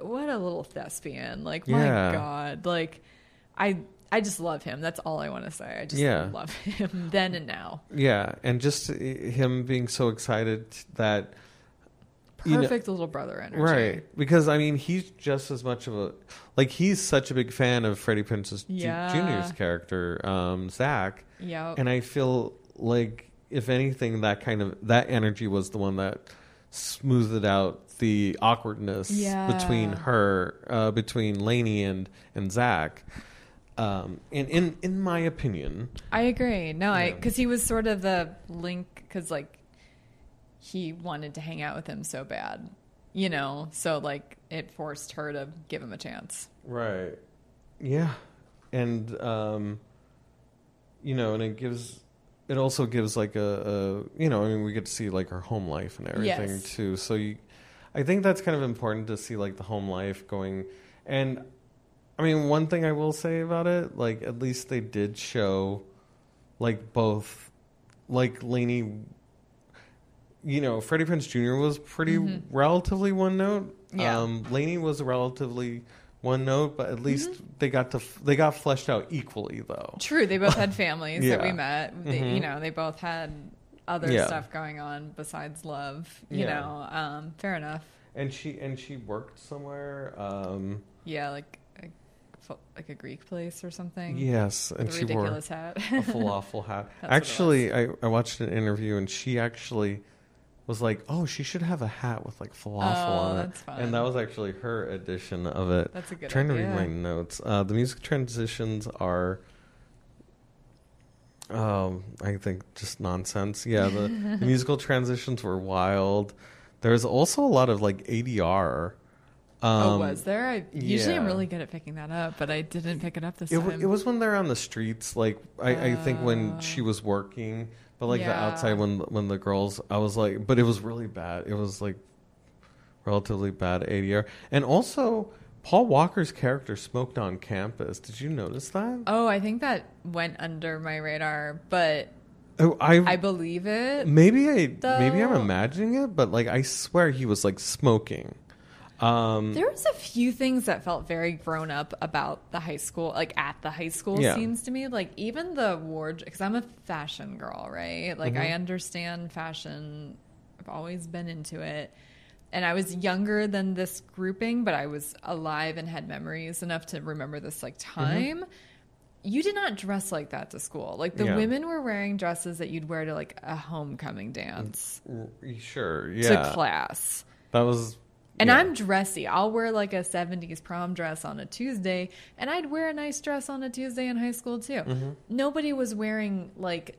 what a little thespian. Like, Yeah. my God. Like, I I just love him. That's all I want to say. I just Yeah. love him then and now. yeah, and just uh, him being so excited that you know- Perfect little brother energy. right because I mean he's just as much of a like he's such a big fan of Freddie Prinze's Yeah. Junior's character um, Zach, Yeah. and I feel like if anything that kind of that energy was the one that smoothed out the awkwardness Yeah. between her uh, between Lainey and and Zach. Um, and in in my opinion, I agree. No, I because he was sort of the link because like he wanted to hang out with him so bad, you know. So like it forced her to give him a chance. Right. Yeah. And um you know, and it gives it also gives like a, a you know, I mean we get to see like her home life and everything Yes. too. So you I think that's kind of important to see like the home life going and I mean one thing I will say about it, like at least they did show like both like Lainey you know, Freddie Prinze Jr. was pretty relatively one note. Mm-hmm. Yeah. Um, Lainey was relatively one note, but at least Mm-hmm. they got to f- they got fleshed out equally though. True, they both had families that we met. They, Mhm. You know, they both had other Yeah. stuff going on besides love. You Yeah. know, um, fair enough. And she and she worked somewhere. Um, Yeah, like a, like a Greek place or something. yes, and a she wore hat. a falafel hat. That's actually, I, I watched an interview and she actually was like, "Oh, she should have a hat with like falafel Oh, on it." And that was actually her edition of it. That's a good trying to read my notes. Uh, the music transitions are, um, I think, just nonsense. Yeah, the, the musical transitions were wild. There's also a lot of like ADR. Um, oh, was there? I usually I'm really good at picking that up, but I didn't pick it up this It, time. it was when they're on the streets. Like I, I think when Oh. she was working, but like the Yeah. outside when when the girls, I was like, but it was really bad. It was like relatively bad ADR, and also Paul Walker's character smoked on campus. Did you notice that? Oh, I think that went under my radar, but Oh, I, I believe it. maybe I maybe I'm Though- imagining it, but like I swear he was like smoking. Um, There was a few things that felt very grown up about the high school, like at the high school Yeah. scenes to me. Like even the wardrobe, because I'm a fashion girl, right? Like I Mhm. understand fashion. I've always been into it. And I was younger than this grouping, but I was alive and had memories enough to remember this like Mm-hmm. time. you did not dress like that to school. Like the Yeah. women were wearing dresses that you'd wear to like a homecoming dance Sure. Yeah. to class. That was. And yeah. I'm dressy. I'll wear like a 70s prom dress on a Tuesday, and I'd wear a nice dress on a Tuesday in high school too. Mm-hmm. Nobody was wearing like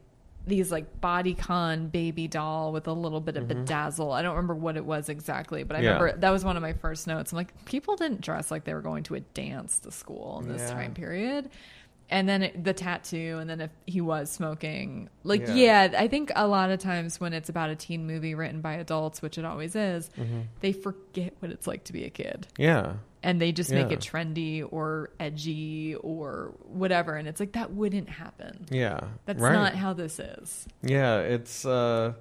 these like bodycon baby doll with a little bit of bedazzle. I don't remember what it was exactly, but I Mm-hmm. Yeah. remember that was one of my first notes. I'm like, people didn't dress like they were going to a dance to school in this Yeah. time period. And then it, the tattoo, and then if he was smoking, like Yeah. yeah, I think a lot of times when it's about a teen movie written by adults, which it always is, Mm-hmm. they forget what it's like to be a kid Yeah. and they just make it trendy or edgy or whatever and it's like that wouldn't happen Yeah. that's right. not how this is Yeah, it's. uh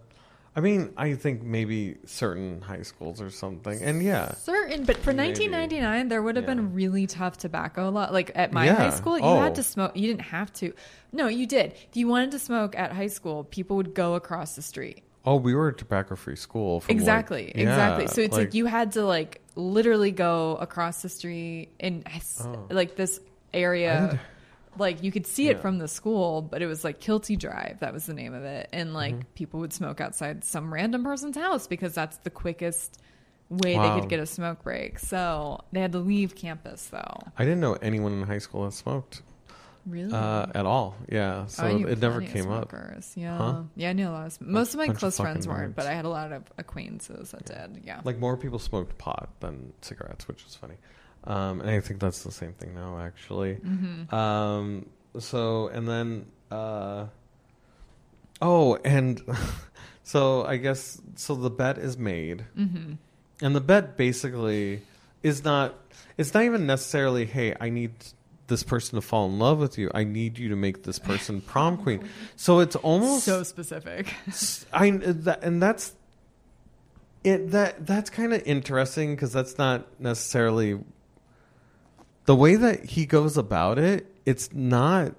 I mean, I think maybe certain high schools or something, and yeah, certain but for Maybe. 1999 there would have Yeah. been really tough tobacco law like at my Yeah. high school you Oh. had to smoke you didn't have to no you did if you wanted to smoke at high school people would go across the street oh, we were a tobacco-free school. From like- exactly yeah, exactly so it's like, you had to like literally go across the street in Oh. like this area like you could see it Yeah. from the school but it was like kilty drive that was the name of it and like Mm-hmm. people would smoke outside some random person's house because that's the quickest way they could get a smoke break so they had to leave campus though I didn't know anyone in high school that smoked really uh, at all. Yeah, Oh, so knew it never came up. Yeah, Huh? yeah, I knew a lot of. Sm- Most of my bunch of close friends weren't, but. I had a lot of acquaintances that did. Yeah, Like more people smoked pot than cigarettes, which is funny. Um, and I think that's the same thing now, actually. Mm-hmm. Um, so and then uh, oh, and so I guess so. The bet is made, mm-hmm. and the bet basically is not. It's not even necessarily, hey, I need this person to fall in love with you. I need you to make this person prom queen. So it's almost so specific. I and that's it. That that's kind of interesting because that's not necessarily the way that he goes about it. It's not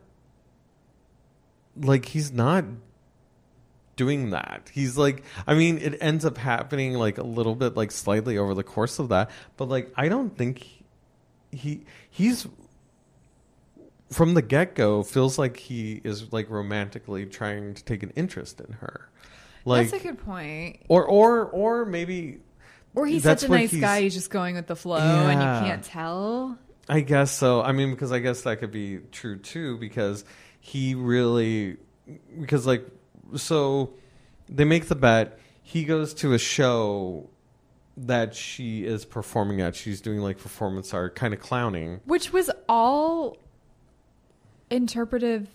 like he's not doing that. He's like, I mean, it ends up happening like a little bit, like slightly over the course of that. But like, I don't think he he's from the get go feels like he is like romantically trying to take an interest in her. Like That's a good point. or or or maybe Or he's such a nice guy, he's just going with the flow, and you can't tell. I guess so. I mean, because I guess that could be true too, because he really, because like, so they make the bet. He goes to a show that she is performing at. She's doing like performance art, kind of clowning. Which was all interpretive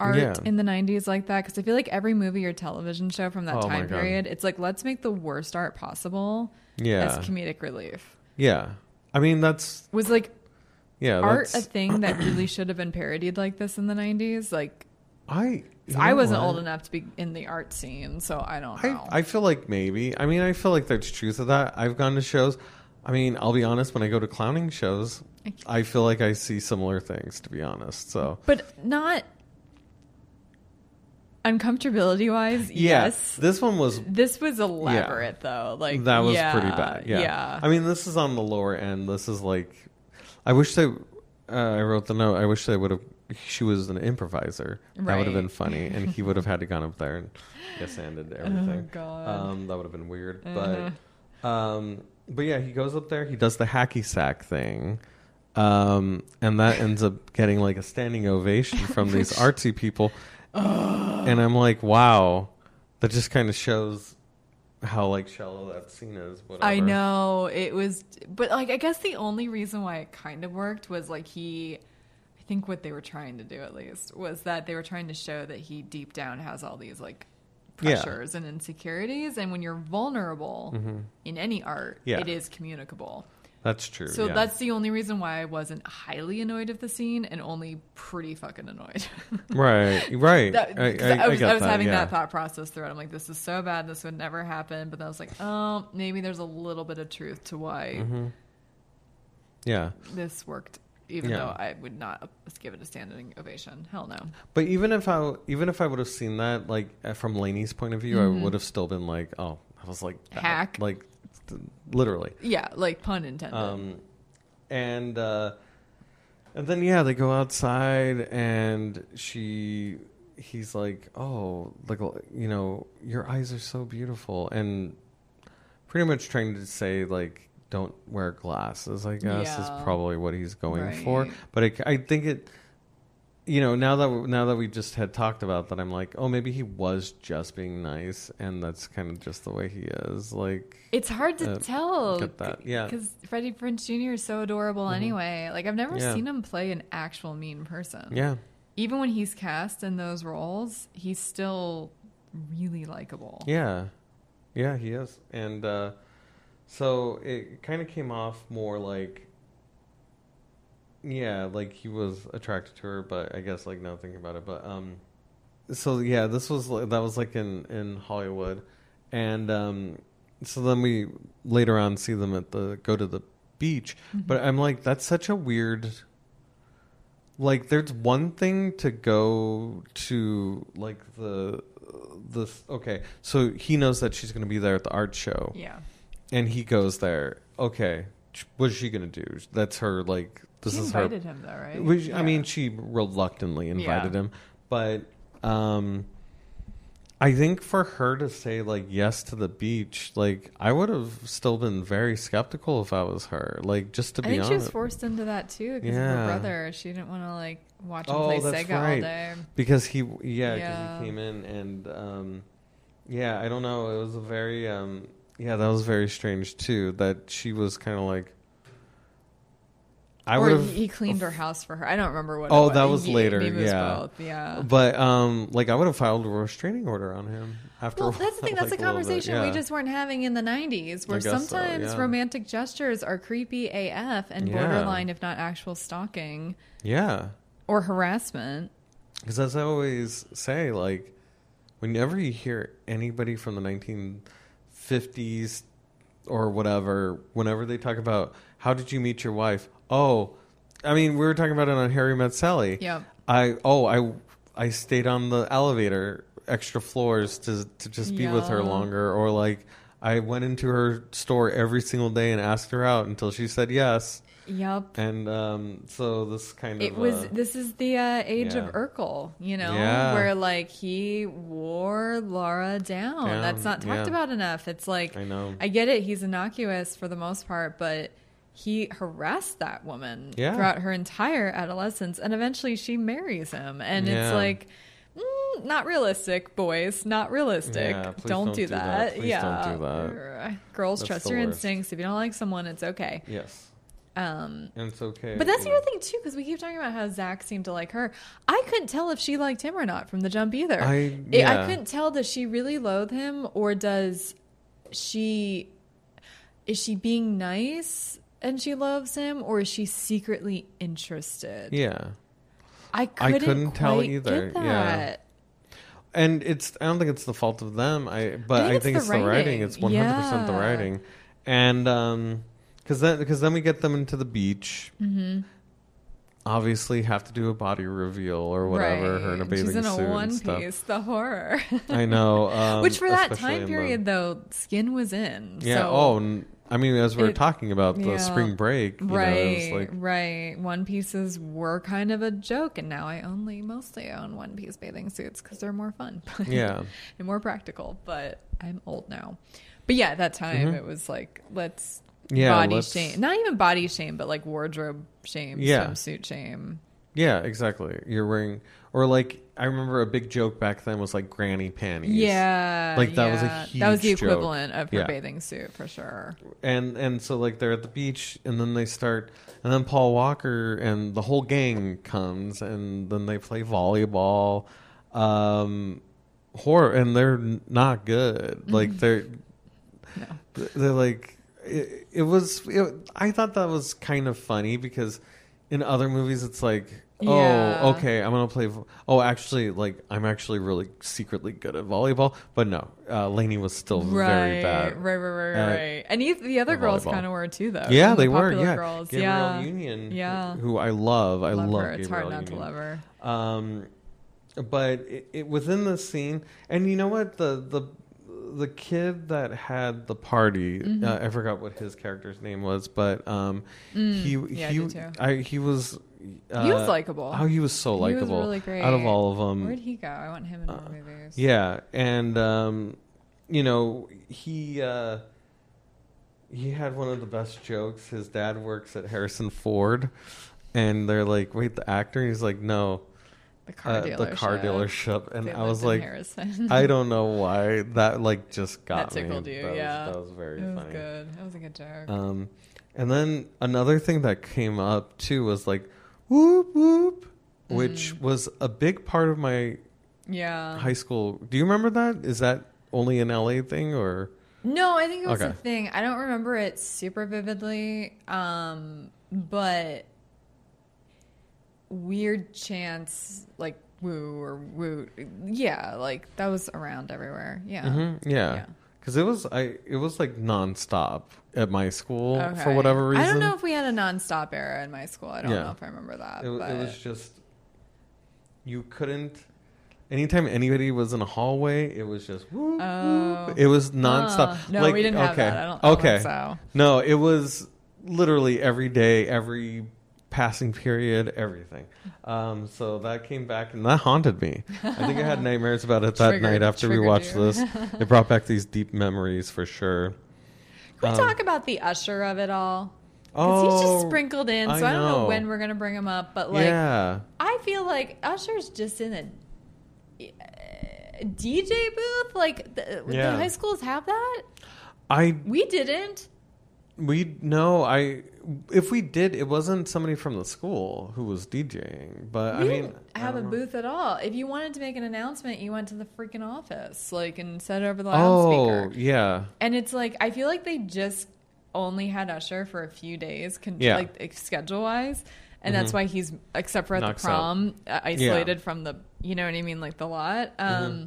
art Yeah. in the 90s like that because I feel like every movie or television show from that Oh time period, it's like let's make the worst art possible Yeah, as comedic relief. yeah. I mean, that's Was like yeah. art a thing that really should have been parodied like this in the 90s? Like I. I wasn't what? old enough to be in the art scene, so I don't I, know. I feel like maybe. I mean, I feel like there's truth to that. I've gone to shows. I mean, I'll be honest. When I go to clowning shows, I feel like I see similar things. To be honest, so but not uncomfortability wise. yeah, Yes. this one was This was elaborate though. Like that was yeah, pretty bad. Yeah. yeah. I mean, this is on the lower end. This is like, I wish they. Uh, I wrote the note. I wish they would have. She was an improviser. That would have been funny, and he would have had to gone up there and yes, ended everything. Oh God. Um, that would have been weird, Uh-huh. but um, but yeah, he goes up there. He does the hacky sack thing, um, and that ends up getting like a standing ovation from these artsy people. and I'm like, wow, that just kind of shows how like shallow that scene is. Whatever. I know it was, but like I guess the only reason why it kind of worked was like he. I think what they were trying to do at least was that they were trying to show that he deep down has all these like Yeah. pressures and insecurities, and when you're vulnerable in any art, Mm-hmm. Yeah. it is communicable. That's true. So yeah. that's the only reason why I wasn't highly annoyed of the scene and only pretty fucking annoyed. right, right. That, I, I, I, was, I was that, having yeah. that thought process throughout. I'm like, this is so bad. This would never happen. But then I was like, oh, maybe there's a little bit of truth to why Mm-hmm. Yeah, this worked, even Yeah. though I would not give it a standing ovation. Hell no. but even if I even if I would have seen that like uh, from Lainey's point of view, I would have still been like, oh, I was like that. Mm-hmm. Hack. like literally. Yeah, like pun intended. Um, and uh, And then yeah, they go outside and she he's like, "Oh, like you know, your eyes are so beautiful." And pretty much trying to say like don't wear glasses, I guess Yeah. is probably what he's going for. But I, I think it you know, now that we- now that we just had talked about that, I'm like, "Oh, maybe he was just being nice and that's kind of just the way he is." Like It's hard to Uh, tell. get that, yeah. Because Freddie Prinze Jr. is so adorable Mhm. anyway. Like, I've never Yeah. seen him play an actual mean person. Yeah. Even when he's cast in those roles, he's still really likable. Yeah. Yeah, he is. And uh, so it kind of came off more like, yeah, like he was attracted to her, but I guess like now thinking about it, but um, so yeah, this was that was like in in Hollywood, and um, so then we later on see them at the go to the beach, but I'm like that's such a weird. Like, there's one thing to go to like the the okay. So he knows that she's going to be there at the art show, Yeah. and he goes there. Okay, what's she going to do? That's her like. This she is her invited him, though, right? which, Yeah. I mean, she reluctantly invited Yeah. him, but um, I think for her to say like yes to the beach, like I would have still been very skeptical if I was her. Like just to I be think she was forced into that too because of her brother. She didn't want to like watch him Oh, play Sega all right. day. because he yeah because Yeah. he came in and um, yeah I don't know it was a very um, yeah that was very strange too that she was kind of like I or would have he cleaned her house for her. I don't remember what. Oh, it that was Ye- later, was yeah. both. Yeah. But um, like I would have filed a restraining order on him after. Well, that's the thing. That's like, a bit, conversation we just weren't having in the '90s, where guess so, sometimes yeah. romantic gestures are creepy AF and Yeah. borderline, if not actual stalking yeah, or harassment. because as I always say, like whenever you hear anybody from the 1950s or whatever, whenever they talk about how did you meet your wife, oh, I mean we were talking about it on Harry Met Sally. Yep. I oh I I stayed on the elevator extra floors to to just be with her Yeah. longer or like I went into her store every single day and asked her out until she said yes. Yep. And um so this kind of. It of was. uh, This is the uh, age yeah. of Urkel, you know, Yeah. where like he wore Laura down. Down, That's not talked yeah. about enough. It's like I know. I get it. He's innocuous for the most part, but he harassed that woman Yeah. throughout her entire adolescence, and eventually she marries him. And Yeah. it's like, mm, not realistic, boys. Not realistic. Yeah, don't, don't do that. that. Yeah, don't do that. Girls, That's trust your worst. instincts. If you don't like someone, it's okay. yes. Um, And it's okay. but that's the other thing too, because we keep talking about how Zach seemed to like her. I couldn't tell if she liked him or not from the jump either. I- yeah. I couldn't tell. Does she really loathe him, or does she? Is she being nice and she loves him, or is she secretly interested? Yeah. I I couldn't, couldn't tell either, yeah. and it's I don't think it's the fault of them. I but I I think think, it's it's the the writing. writing. It's one hundred percent the writing, and um, because then because then we get them into the beach. Mm-hmm. Obviously, have to do a body reveal or whatever. Her in a Right. bathing She's in a suit one piece. The horror. I know. Um, Which for that time in the- period, though, skin was in. yeah. So- oh, I mean, as we are talking about the yeah. spring break, you right, know, it was like right. One pieces were kind of a joke, and now I only mostly own one piece bathing suits because they're more fun. Yeah. and more practical. But I'm old now. But yeah, at that time it was like let's Mm-hmm. Yeah, body let's- shame, not even body shame, but like wardrobe shame, Yeah. swimsuit shame. Yeah, exactly. You're wearing, or like I remember a big joke back then was like granny panties. Yeah, Like, that was a yeah. that was the huge joke. equivalent of her Yeah. bathing suit for sure. and and so like they're at the beach, and then they start, and then Paul Walker and the whole gang comes, and then they play volleyball, um, horror, and they're not good. Like they're No. they're like it, it was. It, I thought that was kind of funny because in other movies it's like. Yeah. Oh, okay. I'm gonna play. vo- Oh, actually, like I'm actually really secretly good at volleyball, but no, uh, Lainey was still Right, very bad. right, right, right, at- right. And you, the other girls kind of were too, though. Yeah, they the were. Yeah, girls. Gabrielle yeah, Union. Yeah. who I love. I love, love, her. It's hard not to love her. Um, but it, it within the scene, and you know what the the the kid that had the party, uh, I forgot what his character's name was, but um, he Mm-hmm. yeah, he. I, he was he was likable. Oh, he was so likable. He was really great. Out of all of them, Where'd he go? I want him in more uh, movies. Yeah, and um, you know he uh, he had one of the best jokes. His dad works at Harrison Ford, and they're like, "Wait, the actor?" He's like, "No, the car uh, dealership. the car dealership." And They I was like, I don't know why that like just got That tickled me. you, That was- yeah. that was very it was funny. good. That was a good joke. Um, and then another thing that came up too was like, "Whoop whoop," which Mm. was a big part of my yeah. high school. Do you remember that? Is that only an LA thing or? No, I think it was Okay. a thing. I don't remember it super vividly, um, but weird chance like woo or woo, yeah, like that was around everywhere. Yeah, Mhm, yeah. Yeah. Because it was I it was like nonstop at my school for whatever reason. I don't know if we had a nonstop era in my school. I don't Yeah. know if I remember that. It, but it was just you couldn't. Anytime anybody was in a hallway, it was just whoop, Oh. whoop. It was nonstop. Uh, no, Like, we didn't have okay, that. I don't, I don't okay. think so. No, it was literally every day, every passing period, everything. Um, so that came back and that haunted me. I think I had nightmares about it that Triggered- night after we watched you. this. It brought back these deep memories for sure. We Um, talk about the usher of it all? Because he's Oh, just sprinkled in, so I I, don't know know. when we're gonna bring him up. But like, yeah. I feel like Usher's just in a uh, DJ booth. Like, the, the high schools have that. I We didn't. We no I if we did it wasn't somebody from the school who was DJing but We I mean didn't have a know. booth at all. If you wanted to make an announcement, you went to the freaking office, like, and said it over the loudspeaker. oh yeah And it's like I feel like they just only had Usher for a few days, con- Yeah. like schedule wise, and that's Mhm. why he's except for at Knocks the prom uh, isolated from the you know what I mean, like the lot. Um, Mm-hmm.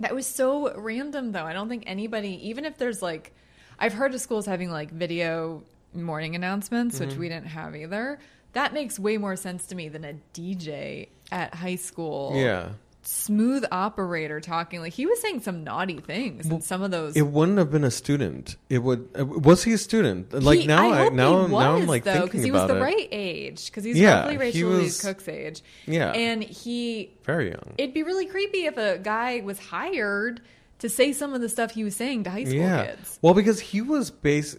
That was so random though. I don't think anybody, even if there's like, I've heard of schools having like video morning announcements, which Mm-hmm. we didn't have either. That makes way more sense to me than a DJ at high school yeah smooth operator talking like he was saying some naughty things and some of those it wouldn't have been a student it would uh, was he a student like He- now I, hope now he now I'm was, like though, because he was the it right age because he's Yeah, roughly he Rachel Louise was- Cook's age. Yeah. and he very young it'd be really creepy if a guy was hired to say some of the stuff he was saying to high school yeah kids. well because he was base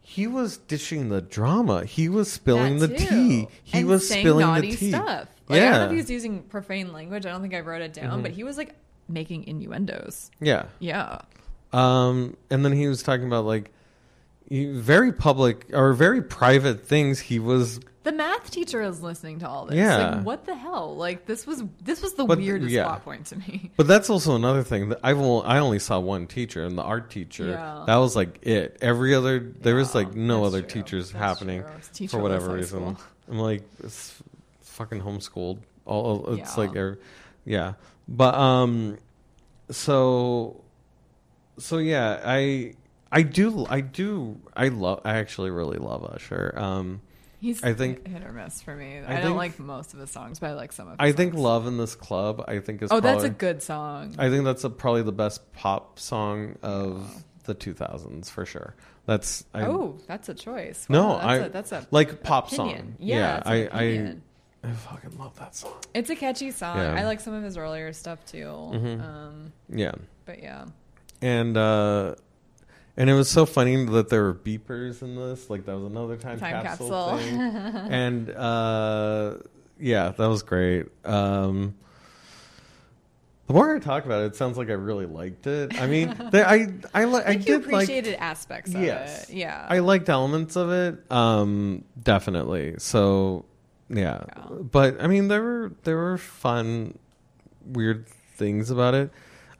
he was dishing the drama he was spilling the tea he And was spilling naughty the tea stuff. Like, I don't know yeah if he was using profane language. I don't think I wrote it down, Mhm. but he was like making innuendos. yeah Yeah. Um, and then he was talking about like very public or very private things. He was, The math teacher is listening to all this. Yeah. Like, what the hell? Like, this was this was the But, weirdest yeah. plot point to me. but that's also another thing that I've only, I only saw one teacher and the art teacher. Yeah. That was like it. Every other there was like no other true. teachers That's happening. It's for whatever reason. I'm like it's fucking homeschooled. All it's Yeah. like yeah. But um, so so yeah, I I do I do I love I actually really love Usher. Um. He's I think- hit or miss for me. I, I don't like most of his songs, but I like some of. His I think "Love in This Club." I think is Oh, that's a good song. I think that's a, probably the best pop song of the 2000s for sure. That's I, oh, that's a choice. No, Wow, that's I- a, that's a like pop opinion. song. Yeah, Yeah, I- I- I fucking love that song. it's a catchy song. Yeah. I like some of his earlier stuff too. Mhm. Um, Yeah, but yeah, and uh and it was so funny that there were beepers in this. Like that was another time, time capsule, capsule. thing. and uh yeah, that was great. Um the more I talk about it, it sounds like I really liked it. I mean, there, I I li- I I did like appreciated aspects of Yes. it. Yeah, I liked elements of it, um, definitely. So, yeah. Yeah. But I mean, there were there were fun, weird things about it.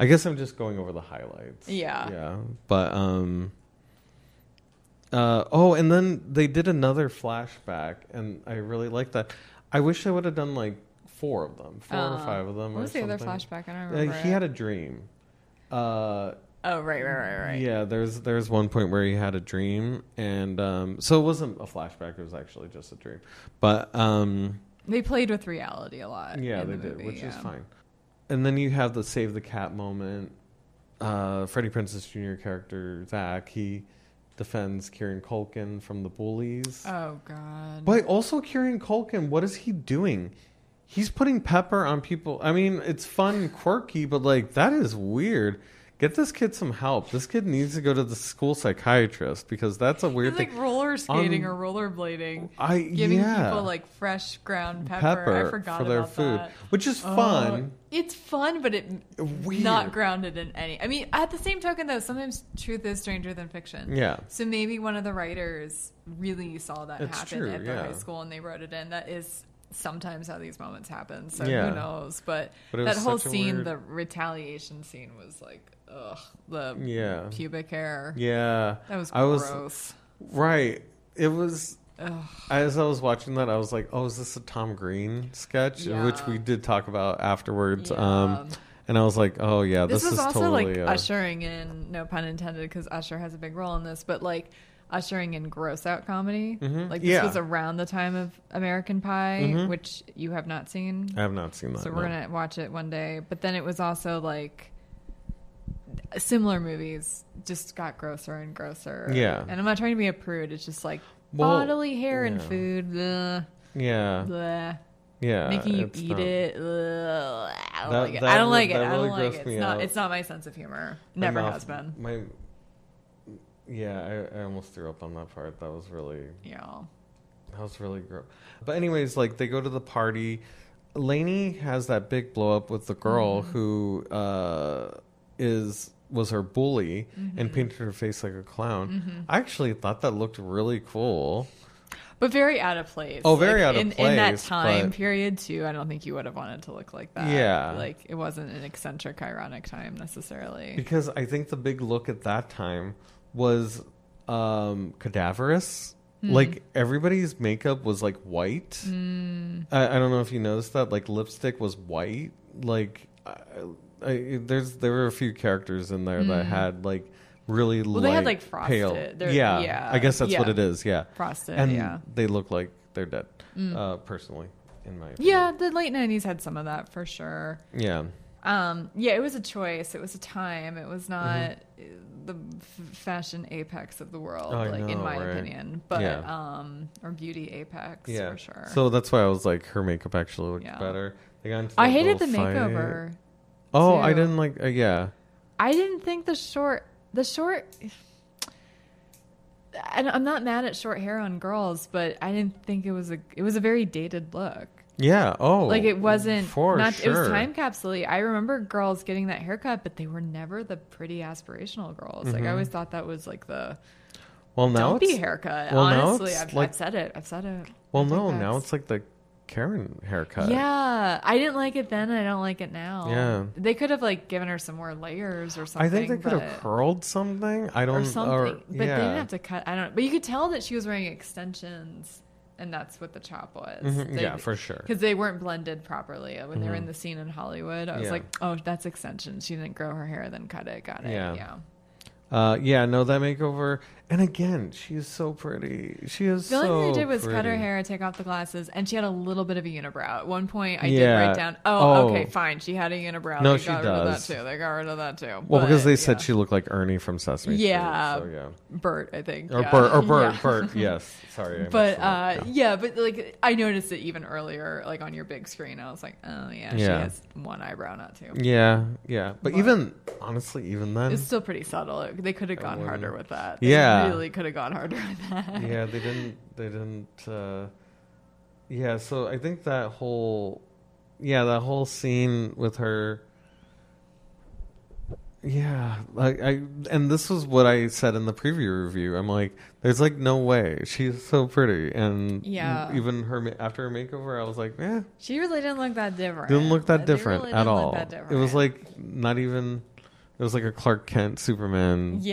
I guess I'm just going over the highlights. Yeah. Yeah. But um. Uh, oh, and then they did another flashback, and I really liked that. I wish I would have done like four of them, four or Uh, five of them. What or was the other flashback? I don't Uh, remember. he it. had a dream. Uh, Oh, right, right, right, right. yeah, there's there's one point where he had a dream, and um, so it wasn't a flashback; it was actually just a dream. But um, They played with reality a lot. yeah, in they the did, movie, which is fine. And then you have the save the cat moment. Uh, Freddie Prinze's Jr. character Zach, he defends Kieran Culkin from the bullies. Oh God. But also Kieran Culkin, what is he doing? He's putting pepper on people. I mean, it's fun and quirky, but like that is weird. Get this kid some help. This kid needs to go to the school psychiatrist because that's a weird thing. like roller skating Um, or rollerblading, I giving yeah, people like fresh ground pepper. pepper, I forgot for their food, that. which is Oh, fun. It's fun, but it Weird. not grounded in any. I mean, at the same token, though, sometimes truth is stranger than fiction. Yeah. So maybe one of the writers really saw that It's happen true, at their yeah. high school and they wrote it in. That is sometimes how these moments happen. So Yeah. who knows? But, But that whole scene, weird- the retaliation scene, was like, ugh, the Yeah. pubic hair. Yeah. That was I was right. It was Ugh. as I was watching that, I was like, "Oh, is this a Tom Green sketch?" Which we did talk about afterwards. Yeah. Um, and I was like, "Oh yeah, this, this, is also totally." like uh, ushering in no pun intended because usher has a big role in this but like ushering in gross out comedy Mhm. like this Yeah. was around the time of american pie Mhm. which you have not seen I have not seen that. so we're no. gonna watch it one day but then it was also like similar movies just got grosser and grosser Yeah. and i'm not trying to be a prude it's just like Well, bodily hair and food blah, Yeah, yeah. making you eat not- it ugh, i don't That- like it i don't like it i don't like it it's not out. it's not my sense of humor never mouth- has been My yeah, I, I almost threw up on that part. That was really yeah that was really gross. But anyways, like they go to the party. Lainey has that big blow up with the girl Mm-hmm. who uh, is was her bully Mm-hmm. and painted her face like a clown. I actually thought that looked really cool. but very out of place Oh, very out of in, in that time but- period too i don't think you would have wanted to look like that Yeah. like it wasn't an eccentric ironic time necessarily Because I think the big look at that time was um, cadaverous. Hmm. Like everybody's makeup was like white. Hmm. I, I don't know if you noticed that. Like lipstick was white. Like I, I, there's there were a few characters in there that had like really. Well, they had, like, frosted. pale. Yeah, yeah, I guess that's what it is. Yeah, frosted and yeah they look like they're dead. Uh, personally, in my opinion. yeah the late 90s had some of that for sure yeah. um yeah it was a choice it was a time it was not Mm-hmm. the f- fashion apex of the world I like in my right? opinion but Yeah. um or beauty apex Yeah, for sure So that's why I was like, her makeup actually looked Yeah. better. They got into i hated the fight. Oh, I didn't like. Uh, yeah, I didn't think the short, the short. And I'm not mad at short hair on girls, but I didn't think it was a. It was a very dated look. yeah. Oh, Like it wasn't. for not, sure. It was time capsule I remember girls getting that haircut, but they were never the pretty aspirational girls. Like I always thought that was like the Well, Mm-hmm. now dumpy it's haircut. well, now Honestly, it's I've, like- I've said it. I've said it. well, no. Now it's like the Karen haircut. Yeah, I didn't like it then. I don't like it now. Yeah. they could have like given her some more layers or something. I think they could have curled something. I don't or something. but yeah. they didn't have to cut. I don't. But you could tell that she was wearing extensions, and that's what the chop was. Mhm, yeah, for sure. Because they weren't blended properly when they were in the scene in Hollywood. I was Yeah. like, oh, that's extensions. She didn't grow her hair, then cut it. Got it. Yeah. Yeah. Uh, yeah, no, that makeover. And again, she is so pretty. She is The only so thing they did was cut her pretty. hair, take off the glasses, and she had a little bit of a unibrow. At one point, I did write down, oh, Oh. okay, fine. She had a unibrow. No, they she got rid does. of that too. They got rid of that too. Well, because But, they said she looked like Ernie from Sesame Yeah. Street. So yeah. Bert, I think. Or yeah. Bert. Or Bert. Yeah. Bert. Yes. Sorry. I but messed it up. uh yeah but like i noticed it even earlier like on your big screen i was like oh yeah, she has one eyebrow not two Yeah, yeah. But But- even honestly, even then, it's still pretty subtle they could have gone harder with that they Yeah. really could have gone harder with that yeah, they didn't. They didn't. Uh, yeah, so I think that whole, yeah, that whole scene with her. Yeah, like I, and this was what I said in the preview review. I'm like, there's like no way she's so pretty, and Yeah. even her after her makeover, I was like, eh, she really didn't look that different didn't look that They different really at all. that It was like not even. It was like a Clark Kent Superman. thing.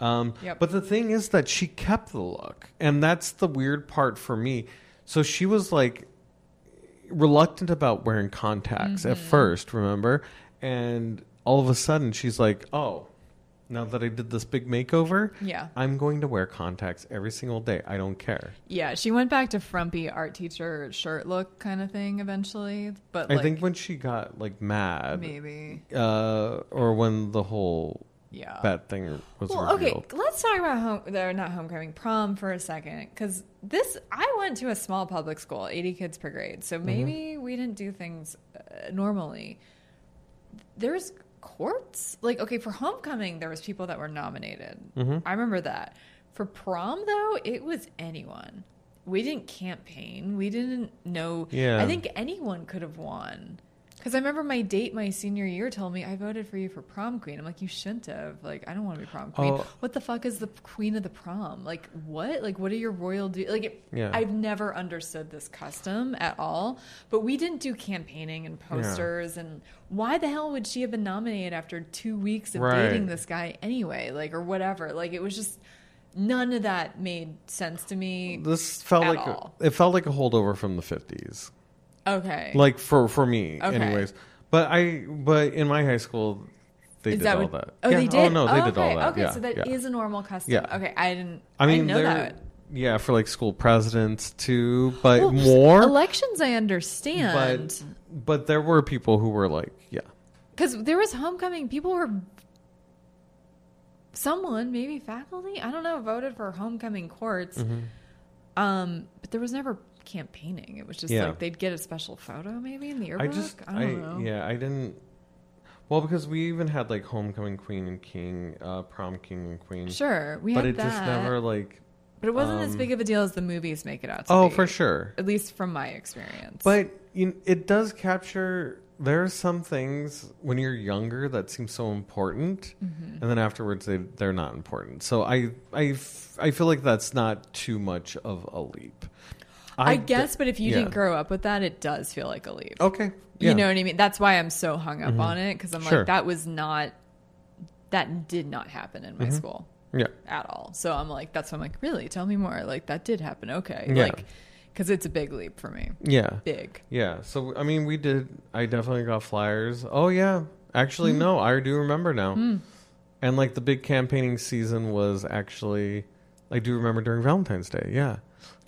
Um, Yep. But the thing is that she kept the look, and that's the weird part for me. So she was like reluctant about wearing contacts at Mm-hmm. first, remember? And all of a sudden, she's like, "Oh, now that I did this big makeover, yeah I'm going to wear contacts every single day. I don't care." yeah she went back to frumpy art teacher shirt look kind of thing eventually but I like think when she got like mad, maybe uh, or when the whole Yeah. that thing was Well, okay, let's talk about home. They're not homecoming, prom for a second, because this I went to a small public school, eighty kids per grade, so maybe we didn't do things uh, normally. There's courts, like okay, for homecoming there was people that were nominated. I remember that. For prom though, it was anyone. We didn't campaign. We didn't know. Yeah. I think anyone could have won. Because I remember my date my senior year told me I voted for you for prom queen. I'm like, you shouldn't have. Like, I don't want to be prom queen. Oh. What the fuck is the queen of the prom? Like, what? Like, what are your royal du- like? It, Yeah. I've never understood this custom at all. But we didn't do campaigning and posters. And why the hell would she have been nominated after two weeks of Right. dating this guy anyway? Like, or whatever. Like, it was just none of that made sense to me. This felt like all. it felt like a holdover from the fifties. Okay. Like for for me, Okay. anyways. But I but in my high school, they Is did that all what- that. Oh, yeah. they did. Oh no, they did okay. all that. Okay, yeah, so that is yeah. a normal custom. Yeah. Okay, I didn't. I mean, didn't know that. Yeah, for like school presidents too, but Well, more. elections, I understand. but but there were people who were like, yeah, Because there was homecoming, people were. Someone, maybe faculty, I don't know, voted for homecoming courts. Mm-hmm. Um, but there was never campaigning. It was just Yeah. like they'd get a special photo, maybe in the yearbook. I just I I, don't know. yeah I didn't. Well, because we even had like homecoming queen and king, uh, prom king and queen, Sure, we but had it that, just never like. but it wasn't as um, big of a deal as the movies make it out to Oh, be. for sure. At least from my experience. But you know, it does capture. There are some things when you're younger that seem so important, Mm-hmm. and then afterwards they they're not important. So I I f- I feel like that's not too much of a leap. I, d- guess, but if you yeah. didn't grow up with that, it does feel like a leap. okay, You yeah. Mm-hmm. know what I mean? That's why I'm so hung up on it because I'm Sure. like, that was not, that did not happen in my Mm-hmm. school yeah, at all. So I'm like, that's why I'm like, really? Tell me more. Like, that did happen. Okay. Yeah. Like, because it's a big leap for me. yeah, Big. yeah. So I mean, we did. I definitely got flyers. Oh yeah, actually no, I do remember now. And like the big campaigning season was actually, I do remember during Valentine's Day. Yeah,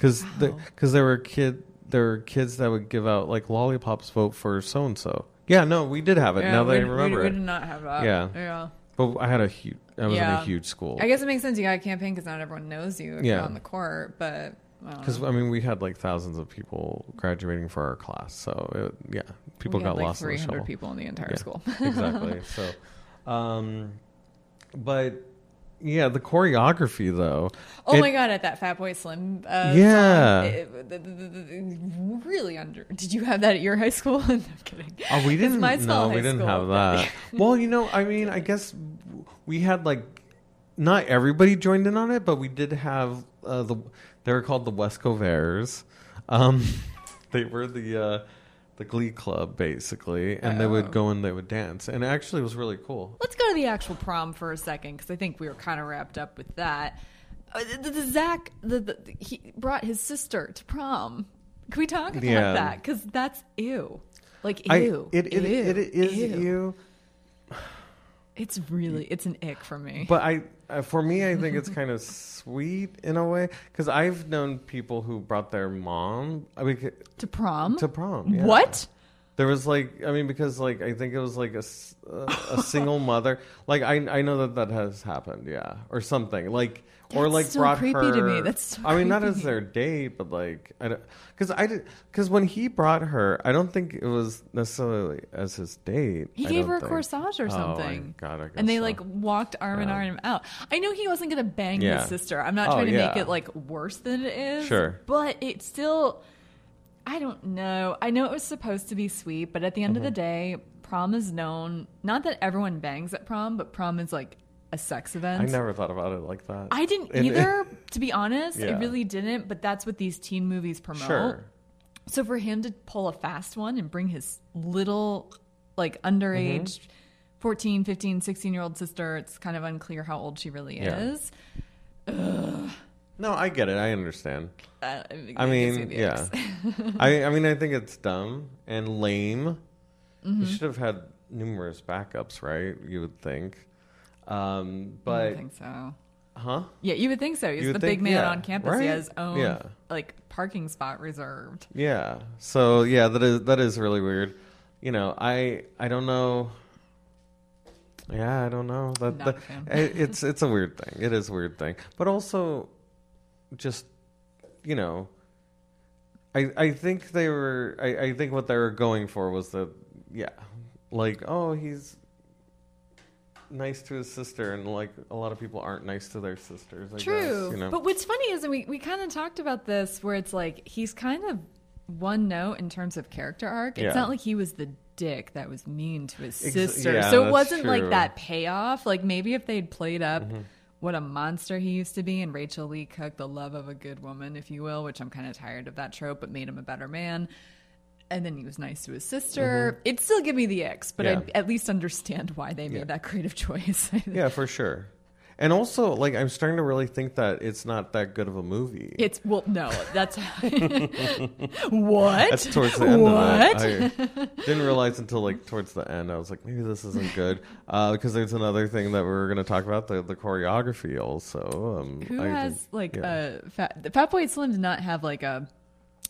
because Wow. because there were kid there were kids that would give out like lollipops vote for so and so. Yeah, no, we did have it. now that I remember we, we did not have that. Yeah. Yeah. But I had a huge. I was in a huge school. I guess it makes sense. You got to campaign because not everyone knows you if Yeah. you're on the court. But Because because I mean, we had like thousands of people graduating for our class, so it, yeah, people we got like lost in the 300 people in the entire Yeah. school. exactly. So, um, but yeah, the choreography though. Oh it- my god! At that Fatboy Slim, uh, Yeah. song, it- the- the- the- the- really under. Did you have that at your high school? no, I'm kidding. Oh, we didn't. my No, we didn't school- have that. well, you know, I mean, I guess we had like not everybody joined in on it, but we did have uh, the. They were called the Wesco Bears. Um, they were the uh, the Glee Club basically, and they Oh. would go and they would dance, and actually it was really cool. Let's go to the actual prom for a second because I think we were kind of wrapped up with that. Uh, the, the Zach, the, the, he brought his sister to prom. Can we talk about Yeah. that? Because that's ew. Like I, ew. it, it, ew, it, it is ew. It's really it's an ick for me. but I uh, for me I think it's kind of sweet in a way because I've known people who brought their mom. I mean, to prom. to prom. yeah. What? There was like, I mean, because like I think it was like a single mother. Like I I know that that has happened, yeah, or something like or That's like so brought creepy her. to me. That's so I mean, not as their date, but like I don't because I did because when he brought her, I don't think it was necessarily as his date. He I gave her a think. corsage or something. Oh, something. God, I guess and they so. like walked arm in arm out. I know he wasn't going to bang Yeah. his sister. I'm not Oh, trying to make it like worse than it is. Sure. But it still, I don't know. I know it was supposed to be sweet, but at the end of the Mm-hmm. day, prom is known, not that everyone bangs at prom, but prom is like a sex event. I never thought about it like that. I didn't And- either, to be honest. I really didn't, but that's what these teen movies promote. Sure. So for him to pull a fast one and bring his little, like, underage Mm-hmm. 14, 15, 16 year old sister, it's kind of unclear how old she really Yeah. is. No, I get it. I understand. Uh, I mean, yeah. I I mean, I think it's dumb and lame. Mm-hmm. You should have had numerous backups, right? You would think. Um, but I don't think so. huh? Yeah, you would think so. He's You would the think- big man yeah, on campus. He right? has own Yeah. like parking spot reserved. Yeah. So yeah, that is that is really weird. You know, I I don't know. Yeah, I don't know. That, Not that- fan. it- it's it's a weird thing. It is a weird thing, but also, just you know, I I think they were. I, I think what they were going for was that yeah, like oh he's nice to his sister, and like a lot of people aren't nice to their sisters. I True. guess, you know? But what's funny is, and we, we kind of talked about this, where it's like he's kind of one note in terms of character arc. It's Yeah. not like he was the dick that was mean to his Ex- sister. yeah, so it wasn't like that payoff. Like maybe if they'd played up Mm-hmm. what a monster he used to be and Rachael Leigh Cook, the love of a good woman, if you will, which I'm kind of tired of that trope, but made him a better man. And then he was nice to his sister. It'd still give me the X, but Mm-hmm. Yeah. I'd at least understand why they made Yeah. that creative choice. yeah, for sure. And also, like, I'm starting to really think that it's not that good of a movie. It's well, no, that's what. That's towards the end what? of it. I didn't realize until like towards the end. I was like, maybe this isn't good uh, because there's another thing that we are going to talk about the the choreography also. Um, Who I has like yeah. a fat? The Fatboy Slim did not have like a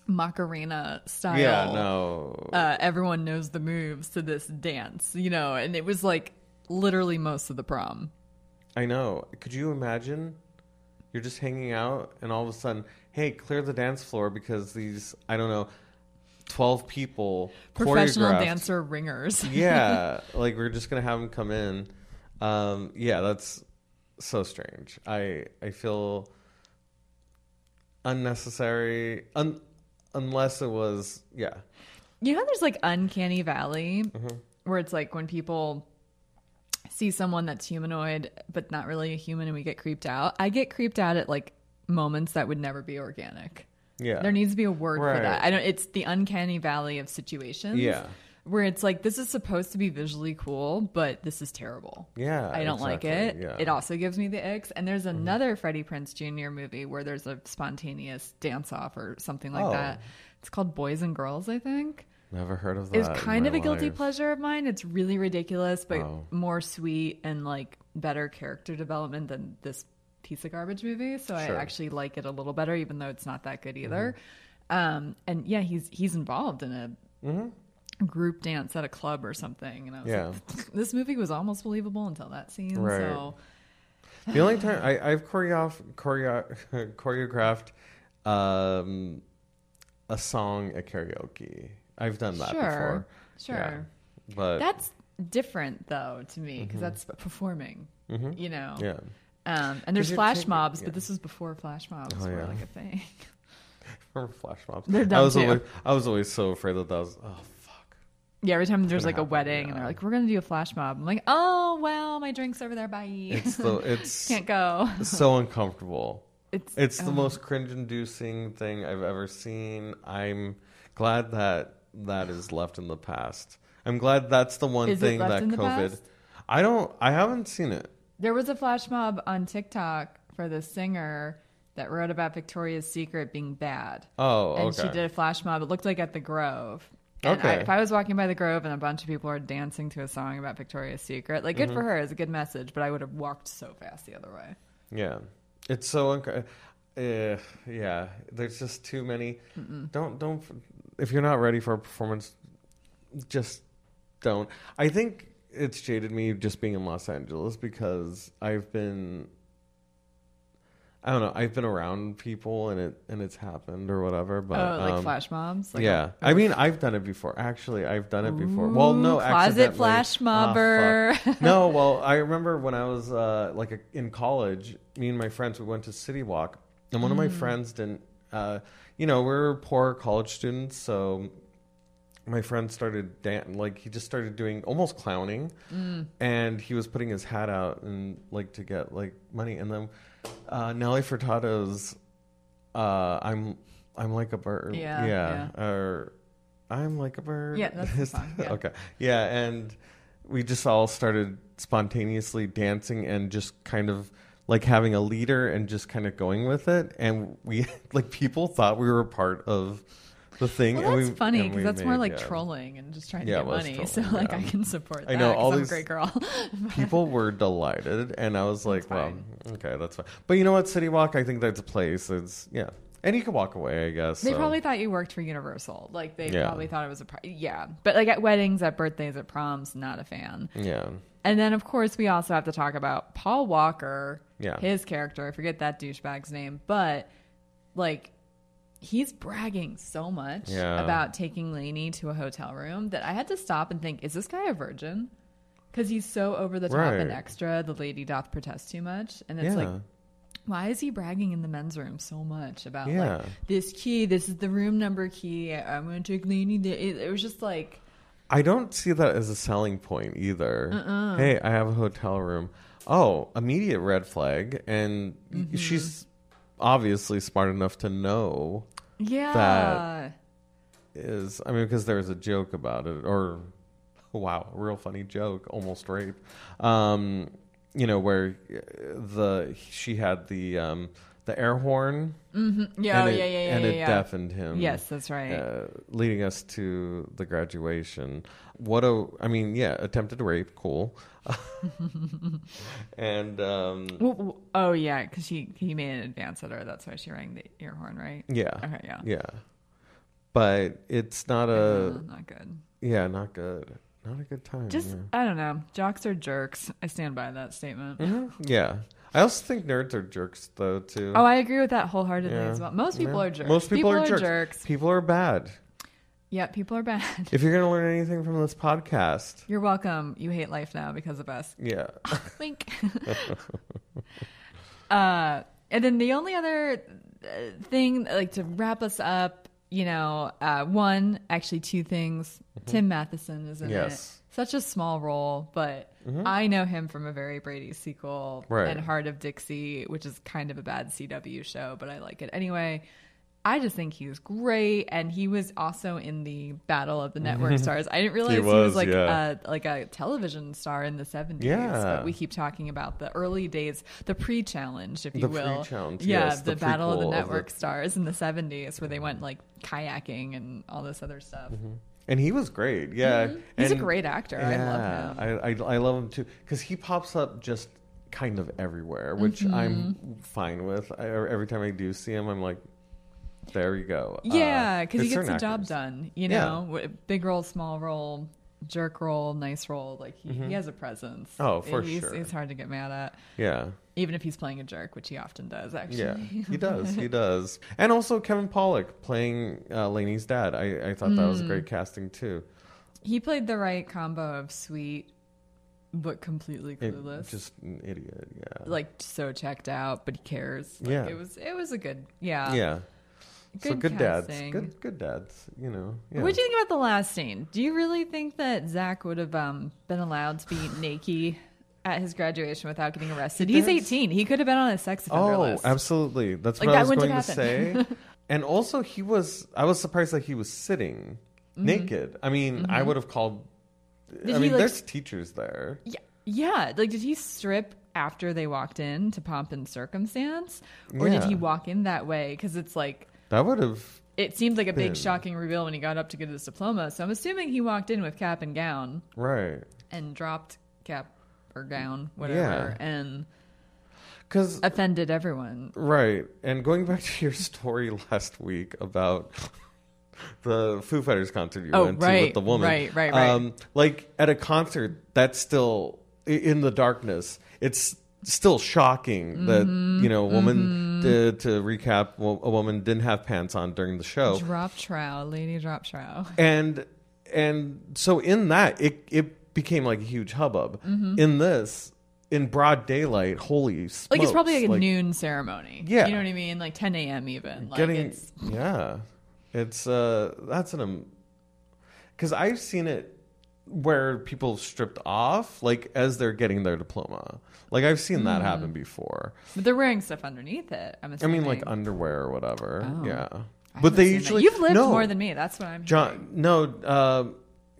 Macarena style. yeah no Uh, everyone knows the moves to this dance, you know, and it was like literally most of the prom. I know. Could you imagine? You're just hanging out, and all of a sudden, hey, clear the dance floor because these I don't know, twelve people Professional dancer ringers. yeah, like we're just gonna have them come in. Um, yeah, that's so strange. I I feel unnecessary, un, unless it was yeah. You know, there's like Uncanny Valley, Mm-hmm. where it's like when people see someone that's humanoid but not really a human and we get creeped out. I get creeped out at like moments that would never be organic. Yeah, There needs to be a word for that. I don't. It's the uncanny valley of situations. Yeah. Where it's like this is supposed to be visually cool, but this is terrible. yeah. I don't like it. Yeah. It also gives me the icks. And there's another Freddie Prinze Jr. movie where there's a spontaneous dance off or something like Oh. that. It's called Boys and Girls, I think. Never heard of that. It's in kind of a guilty life. pleasure of mine. It's really ridiculous, but Oh. more sweet and like better character development than this piece of garbage movie. So Sure. Mm-hmm. I actually like it a little better, even though it's not that good either. Um, and yeah, he's he's involved in a group dance at a club or something. And I was Yeah. like, this movie was almost believable until that scene. Right. So The only time I, I've choreographed, choreo- choreographed um, a song at karaoke. I've done that Sure. before. Sure. Yeah. But that's different though to me because that's performing. You know. Mm-hmm. yeah. Um, and there's flash taking- mobs, yeah. but this was before flash mobs Oh, were yeah. like a thing. Remember flash mobs? They're I was too. always I was always so afraid that that was oh. Yeah, every time there's like a happen, wedding and they're like, "We're gonna do a flash mob," I'm like, "Oh well, my drink's over there. Bye. It's the it's Can't go." so uncomfortable. It's It's the oh. most cringe-inducing thing I've ever seen. I'm glad that that is left in the past. I'm glad that's the one Is thing that COVID. I don't. I haven't seen it. There was a flash mob on TikTok for the singer that wrote about Victoria's Secret being bad. Oh, and okay. she did a flash mob. It looked like at the Grove. And I, Okay. if I was walking by the Grove and a bunch of people are dancing to a song about Victoria's Secret, like good Mm-hmm. for her, it's a good message. But I would have walked so fast the other way. Yeah, it's so. Unc- uh, yeah, there's just too many. Don't don't. If you're not ready for a performance, just don't. I think it's jaded me just being in Los Angeles because I've been. I don't know. I've been around people and it and it's happened or whatever. But oh, like um, flash mobs. Like yeah, a- I mean, I've done it before. Actually, I've done it before. well, no, closet flash Ah, mobber. fuck. no, well, I remember when I was uh, like a, in college, me and my friends we went to City Walk, and one of my Mm. friends didn't. Uh, you know, we're poor college students, so my friend started dan- like he just started doing almost clowning, Mm. and he was putting his hat out and like to get like money, and then uh, Nelly Furtado's uh, "I'm I'm like a bird," Yeah, yeah, or I'm like a bird. Yeah, that's the song, yeah. okay, yeah, and we just all started spontaneously dancing and just kind of like having a leader and just kind of going with it, and we like people thought we were part of the thing. Well, that's we, funny because that's more like yeah. trolling and just trying Yeah, to get money. so like yeah. I can support that. I know all I'm these- a great girl. people were delighted and i was like well okay that's fine but you know what city walk i think that's a place it's yeah and you could walk away, I guess. They so. probably thought you worked for Universal. Like they Yeah. probably thought it was a pri- yeah. But like at weddings, at birthdays, at proms, not a fan. yeah, And then of course we also have to talk about Paul Walker. Yeah. His character. I forget that douchebag's name, but like he's bragging so much Yeah. about taking Laney to a hotel room that I had to stop and think, is this guy a virgin? Because he's so over the top and extra. The lady doth protest too much, and it's yeah. like why is he bragging in the men's room so much about Yeah. like this key? This is the room number key. I'm going to take Laney. there." It, it was just like, I don't see that as a selling point either. Uh-uh. Hey, I have a hotel room. Oh, immediate red flag, and Mm-hmm. she's obviously smart enough to know yeah, is. I mean, because there's a joke about it, or wow, a real funny joke, almost rape. Um, you know where uh, the she had the um, the air horn, yeah, and oh, yeah, it, yeah, yeah, and yeah, it yeah. deafened him. Yes, that's right. uh, leading us to the graduation. What a, I mean, yeah, attempted rape, cool. and um, Well, oh yeah, because he he made an advance at her. That's why she rang the ear horn, right? yeah, Okay, yeah. yeah, but it's not Uh, a, not good. yeah, not good, not a good time. Just yeah. I don't know. Jocks are jerks. I stand by that statement. Mhm, yeah. I also think nerds are jerks though too. Oh, I agree with that wholeheartedly Yeah. as well. Most people Yeah. are jerks. Most people, are, jerks. People are bad. Yeah, people are bad. If you're gonna learn anything from this podcast, You're welcome. You hate life now because of us. yeah, Wink. uh, and then the only other uh, thing, like to wrap us up, you know, uh, one, actually two things. Tim Matheson is in Mm-hmm. Yes. Mm-hmm. it. Such a small role, but I know him from a very Brady sequel Right. and Hart of Dixie, which is kind of a bad CW show, but I like it anyway. I just think he was great, and he was also in the Battle of the Network Stars. I didn't realize he was, was, like yeah. a like a television star in the seventies. Yeah. but we keep talking about the early days, the pre-challenge, if you The will. pre-challenge, yeah, yes, the, the Battle of the prequel of Network the- Stars in the seventies, where they went like kayaking and all this other stuff. and he was great. Yeah, Mm-hmm. He's a great actor. I love him. I, I, I love him too because he pops up just kind of everywhere, which I'm Mm-hmm. fine with. I, every time I do see him, I'm like, there you go. Yeah, Uh, because he gets the job done. You know, W- big role, small role, jerk role, nice role. Like he, he has a presence. Oh, for he's, sure. He's hard to get mad at, Yeah, even if he's playing a jerk, which he often does. Actually, yeah, he does. He does. And also Kevin Pollak playing uh, Laney's dad. I, I thought that was Mm. great casting too. he played the right combo of sweet, but completely It- clueless. just an idiot. Yeah. like so checked out, but he cares. Like, Yeah. it was it was a good yeah. yeah. So good good dads. Good good dads. You know. Yeah. What do you think about the last scene? Do you really think that Zach would have um, been allowed to be naked at his graduation without getting arrested? He's Depends. 18. He could have been on a sex offender Oh, list. absolutely. That's Like, what that I was going to say. and also, he was. I was surprised that he was sitting naked. I mean, I would have called. Mm-hmm. Did I mean, like, there's teachers there. Yeah, yeah. Like, did he strip after they walked in to pomp and circumstance, or did he walk in that way? Because it's like That would have. it seemed like a big Been. shocking reveal when he got up to get his diploma. So I'm assuming he walked in with cap and gown Right. and dropped cap or gown, whatever, Yeah. and Because offended everyone. Right. And going back to your story last week about the Foo Fighters concert you Oh, went to with the woman. right, right, right. Um, like at a concert, that's still in the darkness. It's still shocking that, Mm-hmm, you know, a woman, did, to recap, a woman didn't have pants on during the show. Drop trow, lady drop trow. and and so in that it it became like a huge hubbub in this in broad daylight holy smokes, Mm-hmm. Like it's probably like a noon ceremony. Yeah. you know what I mean, like 10 a.m. even. Like getting it's yeah it's uh that's an because i've seen it where people stripped off like as they're getting their diploma like i've seen that happen before but they're wearing stuff underneath it. I'm i assuming. mean like underwear or whatever Oh. yeah I but haven't they seen that. usually you've lived no, more than me. That's what I'm. john no uh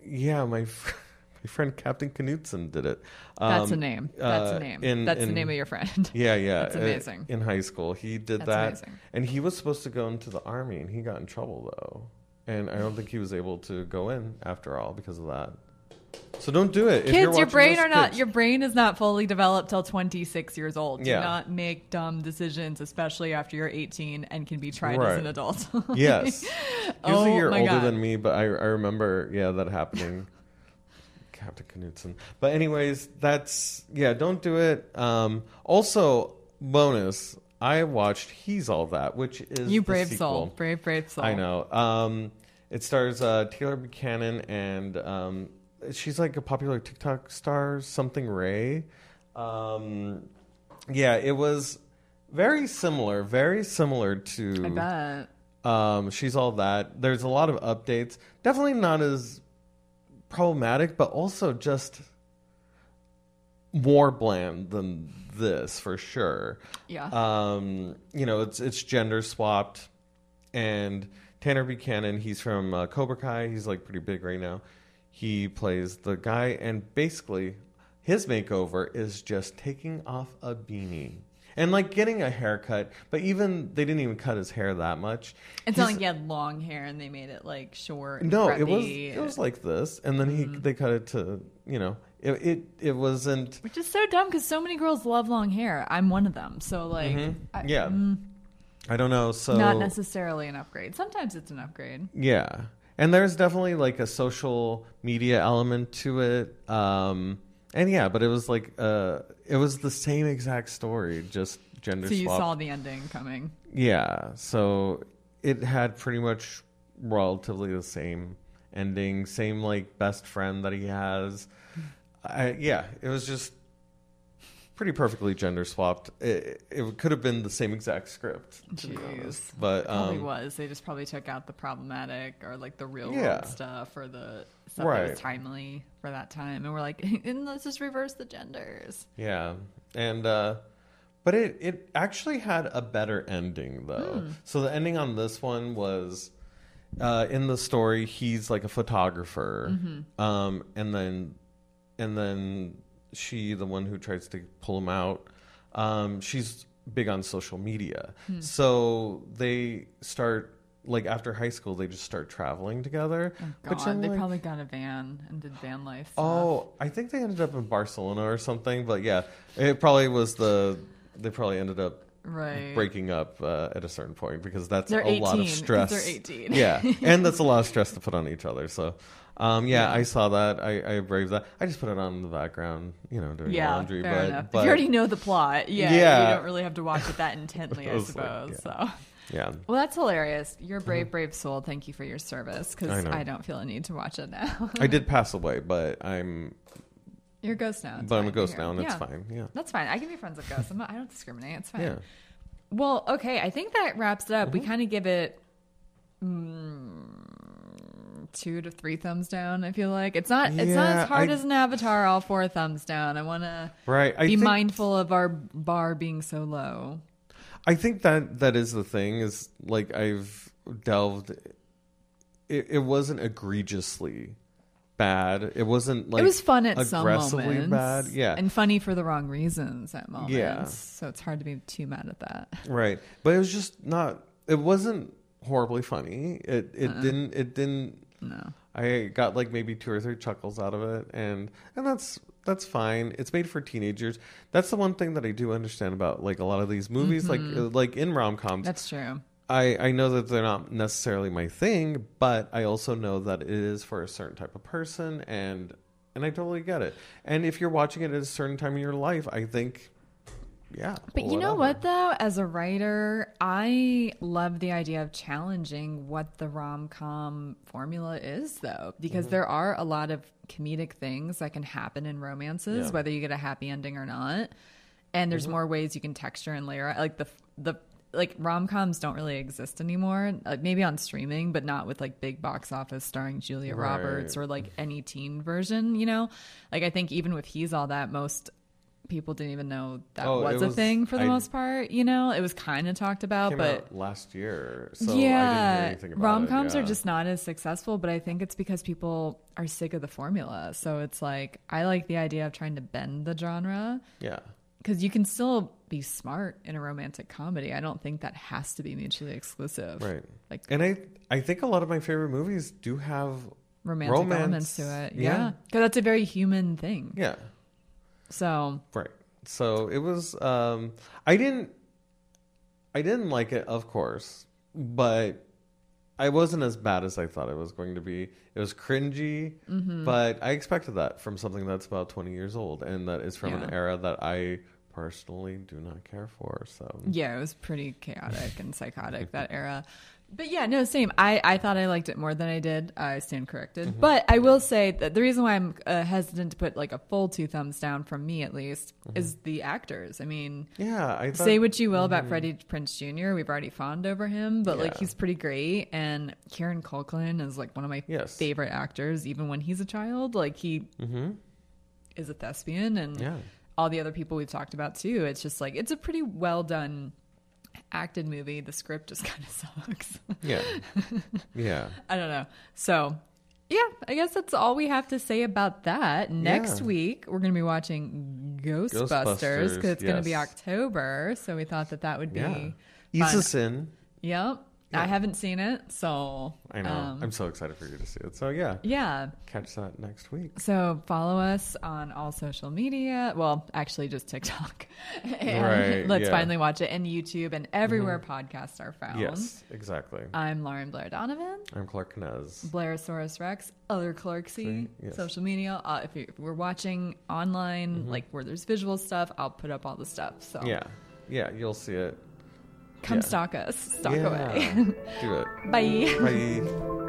yeah my fr- my friend captain knutson did it That's Um, a name. That's uh, a name. in- That's the name of your friend. Yeah, yeah. That's uh, amazing. in high school, he did That's that, amazing. and he was supposed to go into the army, and he got in trouble though, and I don't think he was able to go in after all because of that. So don't do it. If you're kids, your brain are not kids. your brain is not fully developed till 26 years old. Do Yeah. not make dumb decisions, especially after you're 18 and can be tried as an adult. Yes. Was Oh a year my older God. than me, but I, I remember, yeah, that happening. Captain Knutson. But anyways, that's yeah, don't do it. Um, also, bonus, I watched He's All That, which is you brave soul, brave brave soul. I know. Um, it stars uh, Taylor Buchanan and um, she's like a popular TikTok star, something Rae. Um, yeah, it was very similar, very similar to I bet. um, she's all that. There's a lot of updates. Definitely not as problematic, but also just more bland than this for sure. Yeah. Um, you know, it's it's gender swapped, and Tanner Buchanan, he's from uh, Cobra Kai. He's like pretty big right now. He plays the guy, and basically, his makeover is just taking off a beanie and like getting a haircut. But even they didn't even cut his hair that much. it's not He's- like he had long hair and they made it like short. And no, it was preppy. it was like this, and then he they cut it to you know it it, it wasn't Which is so dumb because so many girls love long hair. I'm one of them. So like, I- Mm-hmm. yeah. mm, I don't know. So not necessarily an upgrade. Sometimes it's an upgrade. Yeah. And there's definitely like a social media element to it. Um and yeah, but it was like uh it was the same exact story, just gender So you swap. saw the ending coming. yeah. So it had pretty much relatively the same ending, same like best friend that he has. I, yeah, it was just pretty perfectly gender swapped. It, it could have been the same exact script, to be Jeez. honest. But Probably um, was. They just probably took out the problematic or like the real Yeah. world stuff or the stuff that was timely for that time. And we're like, let's just reverse the genders. Yeah, and uh, but it it actually had a better ending though. Hmm. So the ending on this one was uh, in the story he's like a photographer, Mm-hmm. um, and then and then she, the one who tries to pull him out, um, she's big on social media. Hmm. So they start like after high school, they just start traveling together. Oh which God, I'm they like- probably got a van and did van life. Stuff. Oh, I think they ended up in Barcelona or something. But yeah, it probably was the. They probably ended up right. breaking up uh, at a certain point because that's They're a lot of stress. they're 18. yeah, and that's a lot of stress to put on each other. So, um, yeah, Yeah. I saw that. I, I braved that. I just put it on in the background, you know, doing Yeah, laundry. fair but, enough. but if you already know the plot, yeah, Yeah. you don't really have to watch it that intently, I I was like, suppose. yeah. So, yeah, well, that's hilarious. You're a brave, brave soul. Thank you for your service because know. I, don't feel a need to watch it now. I did pass away, but I'm You're a ghost now. It's but I'm a ghost now, and it's fine. Yeah, That's fine. I can be friends with ghosts. I'm not, I don't discriminate. It's fine. yeah. Well, okay. I think that wraps it up. Mm-hmm. We kind of give it mm, two to three thumbs down. I feel like it's not. It's not as hard I- as an Avatar. All four thumbs down. I want to Right. I be think, mindful of our bar being so low. I think that that is the thing. Is like I've delved. It, it wasn't egregiously bad. It wasn't like it was fun at some aggressively moments, bad. Yeah, and funny for the wrong reasons at moments. Yeah. so it's hard to be too mad at that. right. But it was just not. It wasn't horribly funny. It it Uh-uh. didn't. It didn't. No, I got like maybe two or three chuckles out of it, and and that's that's fine. It's made for teenagers. That's the one thing that I do understand about like a lot of these movies, like uh, like in rom coms. Mm-hmm. that's true. I, I know that they're not necessarily my thing, but I also know that it is for a certain type of person, and and I totally get it. And if you're watching it at a certain time in your life, I think, yeah. But you know what, though? As a writer, I love the idea of challenging what the rom com formula is, though, because Mm-hmm. there are a lot of comedic things that can happen in romances, Yeah. Mm-hmm. whether you get a happy ending or not. And there's more ways you can texture and layer. Like the the like rom coms don't really exist anymore. Like maybe on streaming, but not with like big box office starring Julia Right. Roberts or like any teen version. You know, like I think even with He's All That, most people didn't even know that Oh, was a was- thing for the I- most part. You know, it was kind of talked about, but last year, so yeah, rom coms yeah. are just not as successful. But I think it's because people are sick of the formula. So it's like I like the idea of trying to bend the genre yeah. because you can still be smart in a romantic comedy. I don't think that has to be mutually exclusive. Right. Like And I I think a lot of my favorite movies do have romantic Romance, elements to it. yeah. Yeah, because that's a very human thing. Yeah. So Right. So it was um I didn't I didn't like it, of course, but I wasn't as bad as I thought it was going to be. It was cringy, Mm-hmm. but I expected that from something that's about 20 years old and that is from an era that I personally do not care for. So yeah, it was pretty chaotic and psychotic that era. But yeah, no, same. I, I thought I liked it more than I did. I stand corrected. Mm-hmm. But I will say that the reason why I'm uh, hesitant to put like a full two thumbs down from me at least Mm-hmm. is the actors. I mean, yeah, I thought say what you will about Freddie Prinze Jr. We've already fawned over him, but like he's pretty great. And Kieran Culkin is like one of my Yes. favorite actors, even when he's a child. Like he Mhm. is a thespian, and Yeah. all the other people we've talked about too. It's just like it's a pretty well done acted movie. The script just kind of sucks. Yeah. yeah. I don't know. So, yeah, I guess that's all we have to say about that. Next Yeah. week, we're going to be watching Ghostbusters because it's going to be. October. So we thought that that would be. Yeah. Ease us in. Yep. Yeah. I haven't seen it, so I know. um, I'm so excited for you to see it. So yeah, yeah. catch that next week. So follow us on all social media. Well, actually, just TikTok. and Right, let's yeah. finally watch it and YouTube and everywhere podcasts are found. Yes, exactly. I'm Lauren Blair Donovan. I'm Clark Knez. Blairosaurus Rex, other Clarksy, Yes. social media. Uh, if, you, if we're watching online, like where there's visual stuff, I'll put up all the stuff. So Yeah, yeah, you'll see it. Come yeah. stalk us. Stalk yeah. away. Do it. Bye. Bye.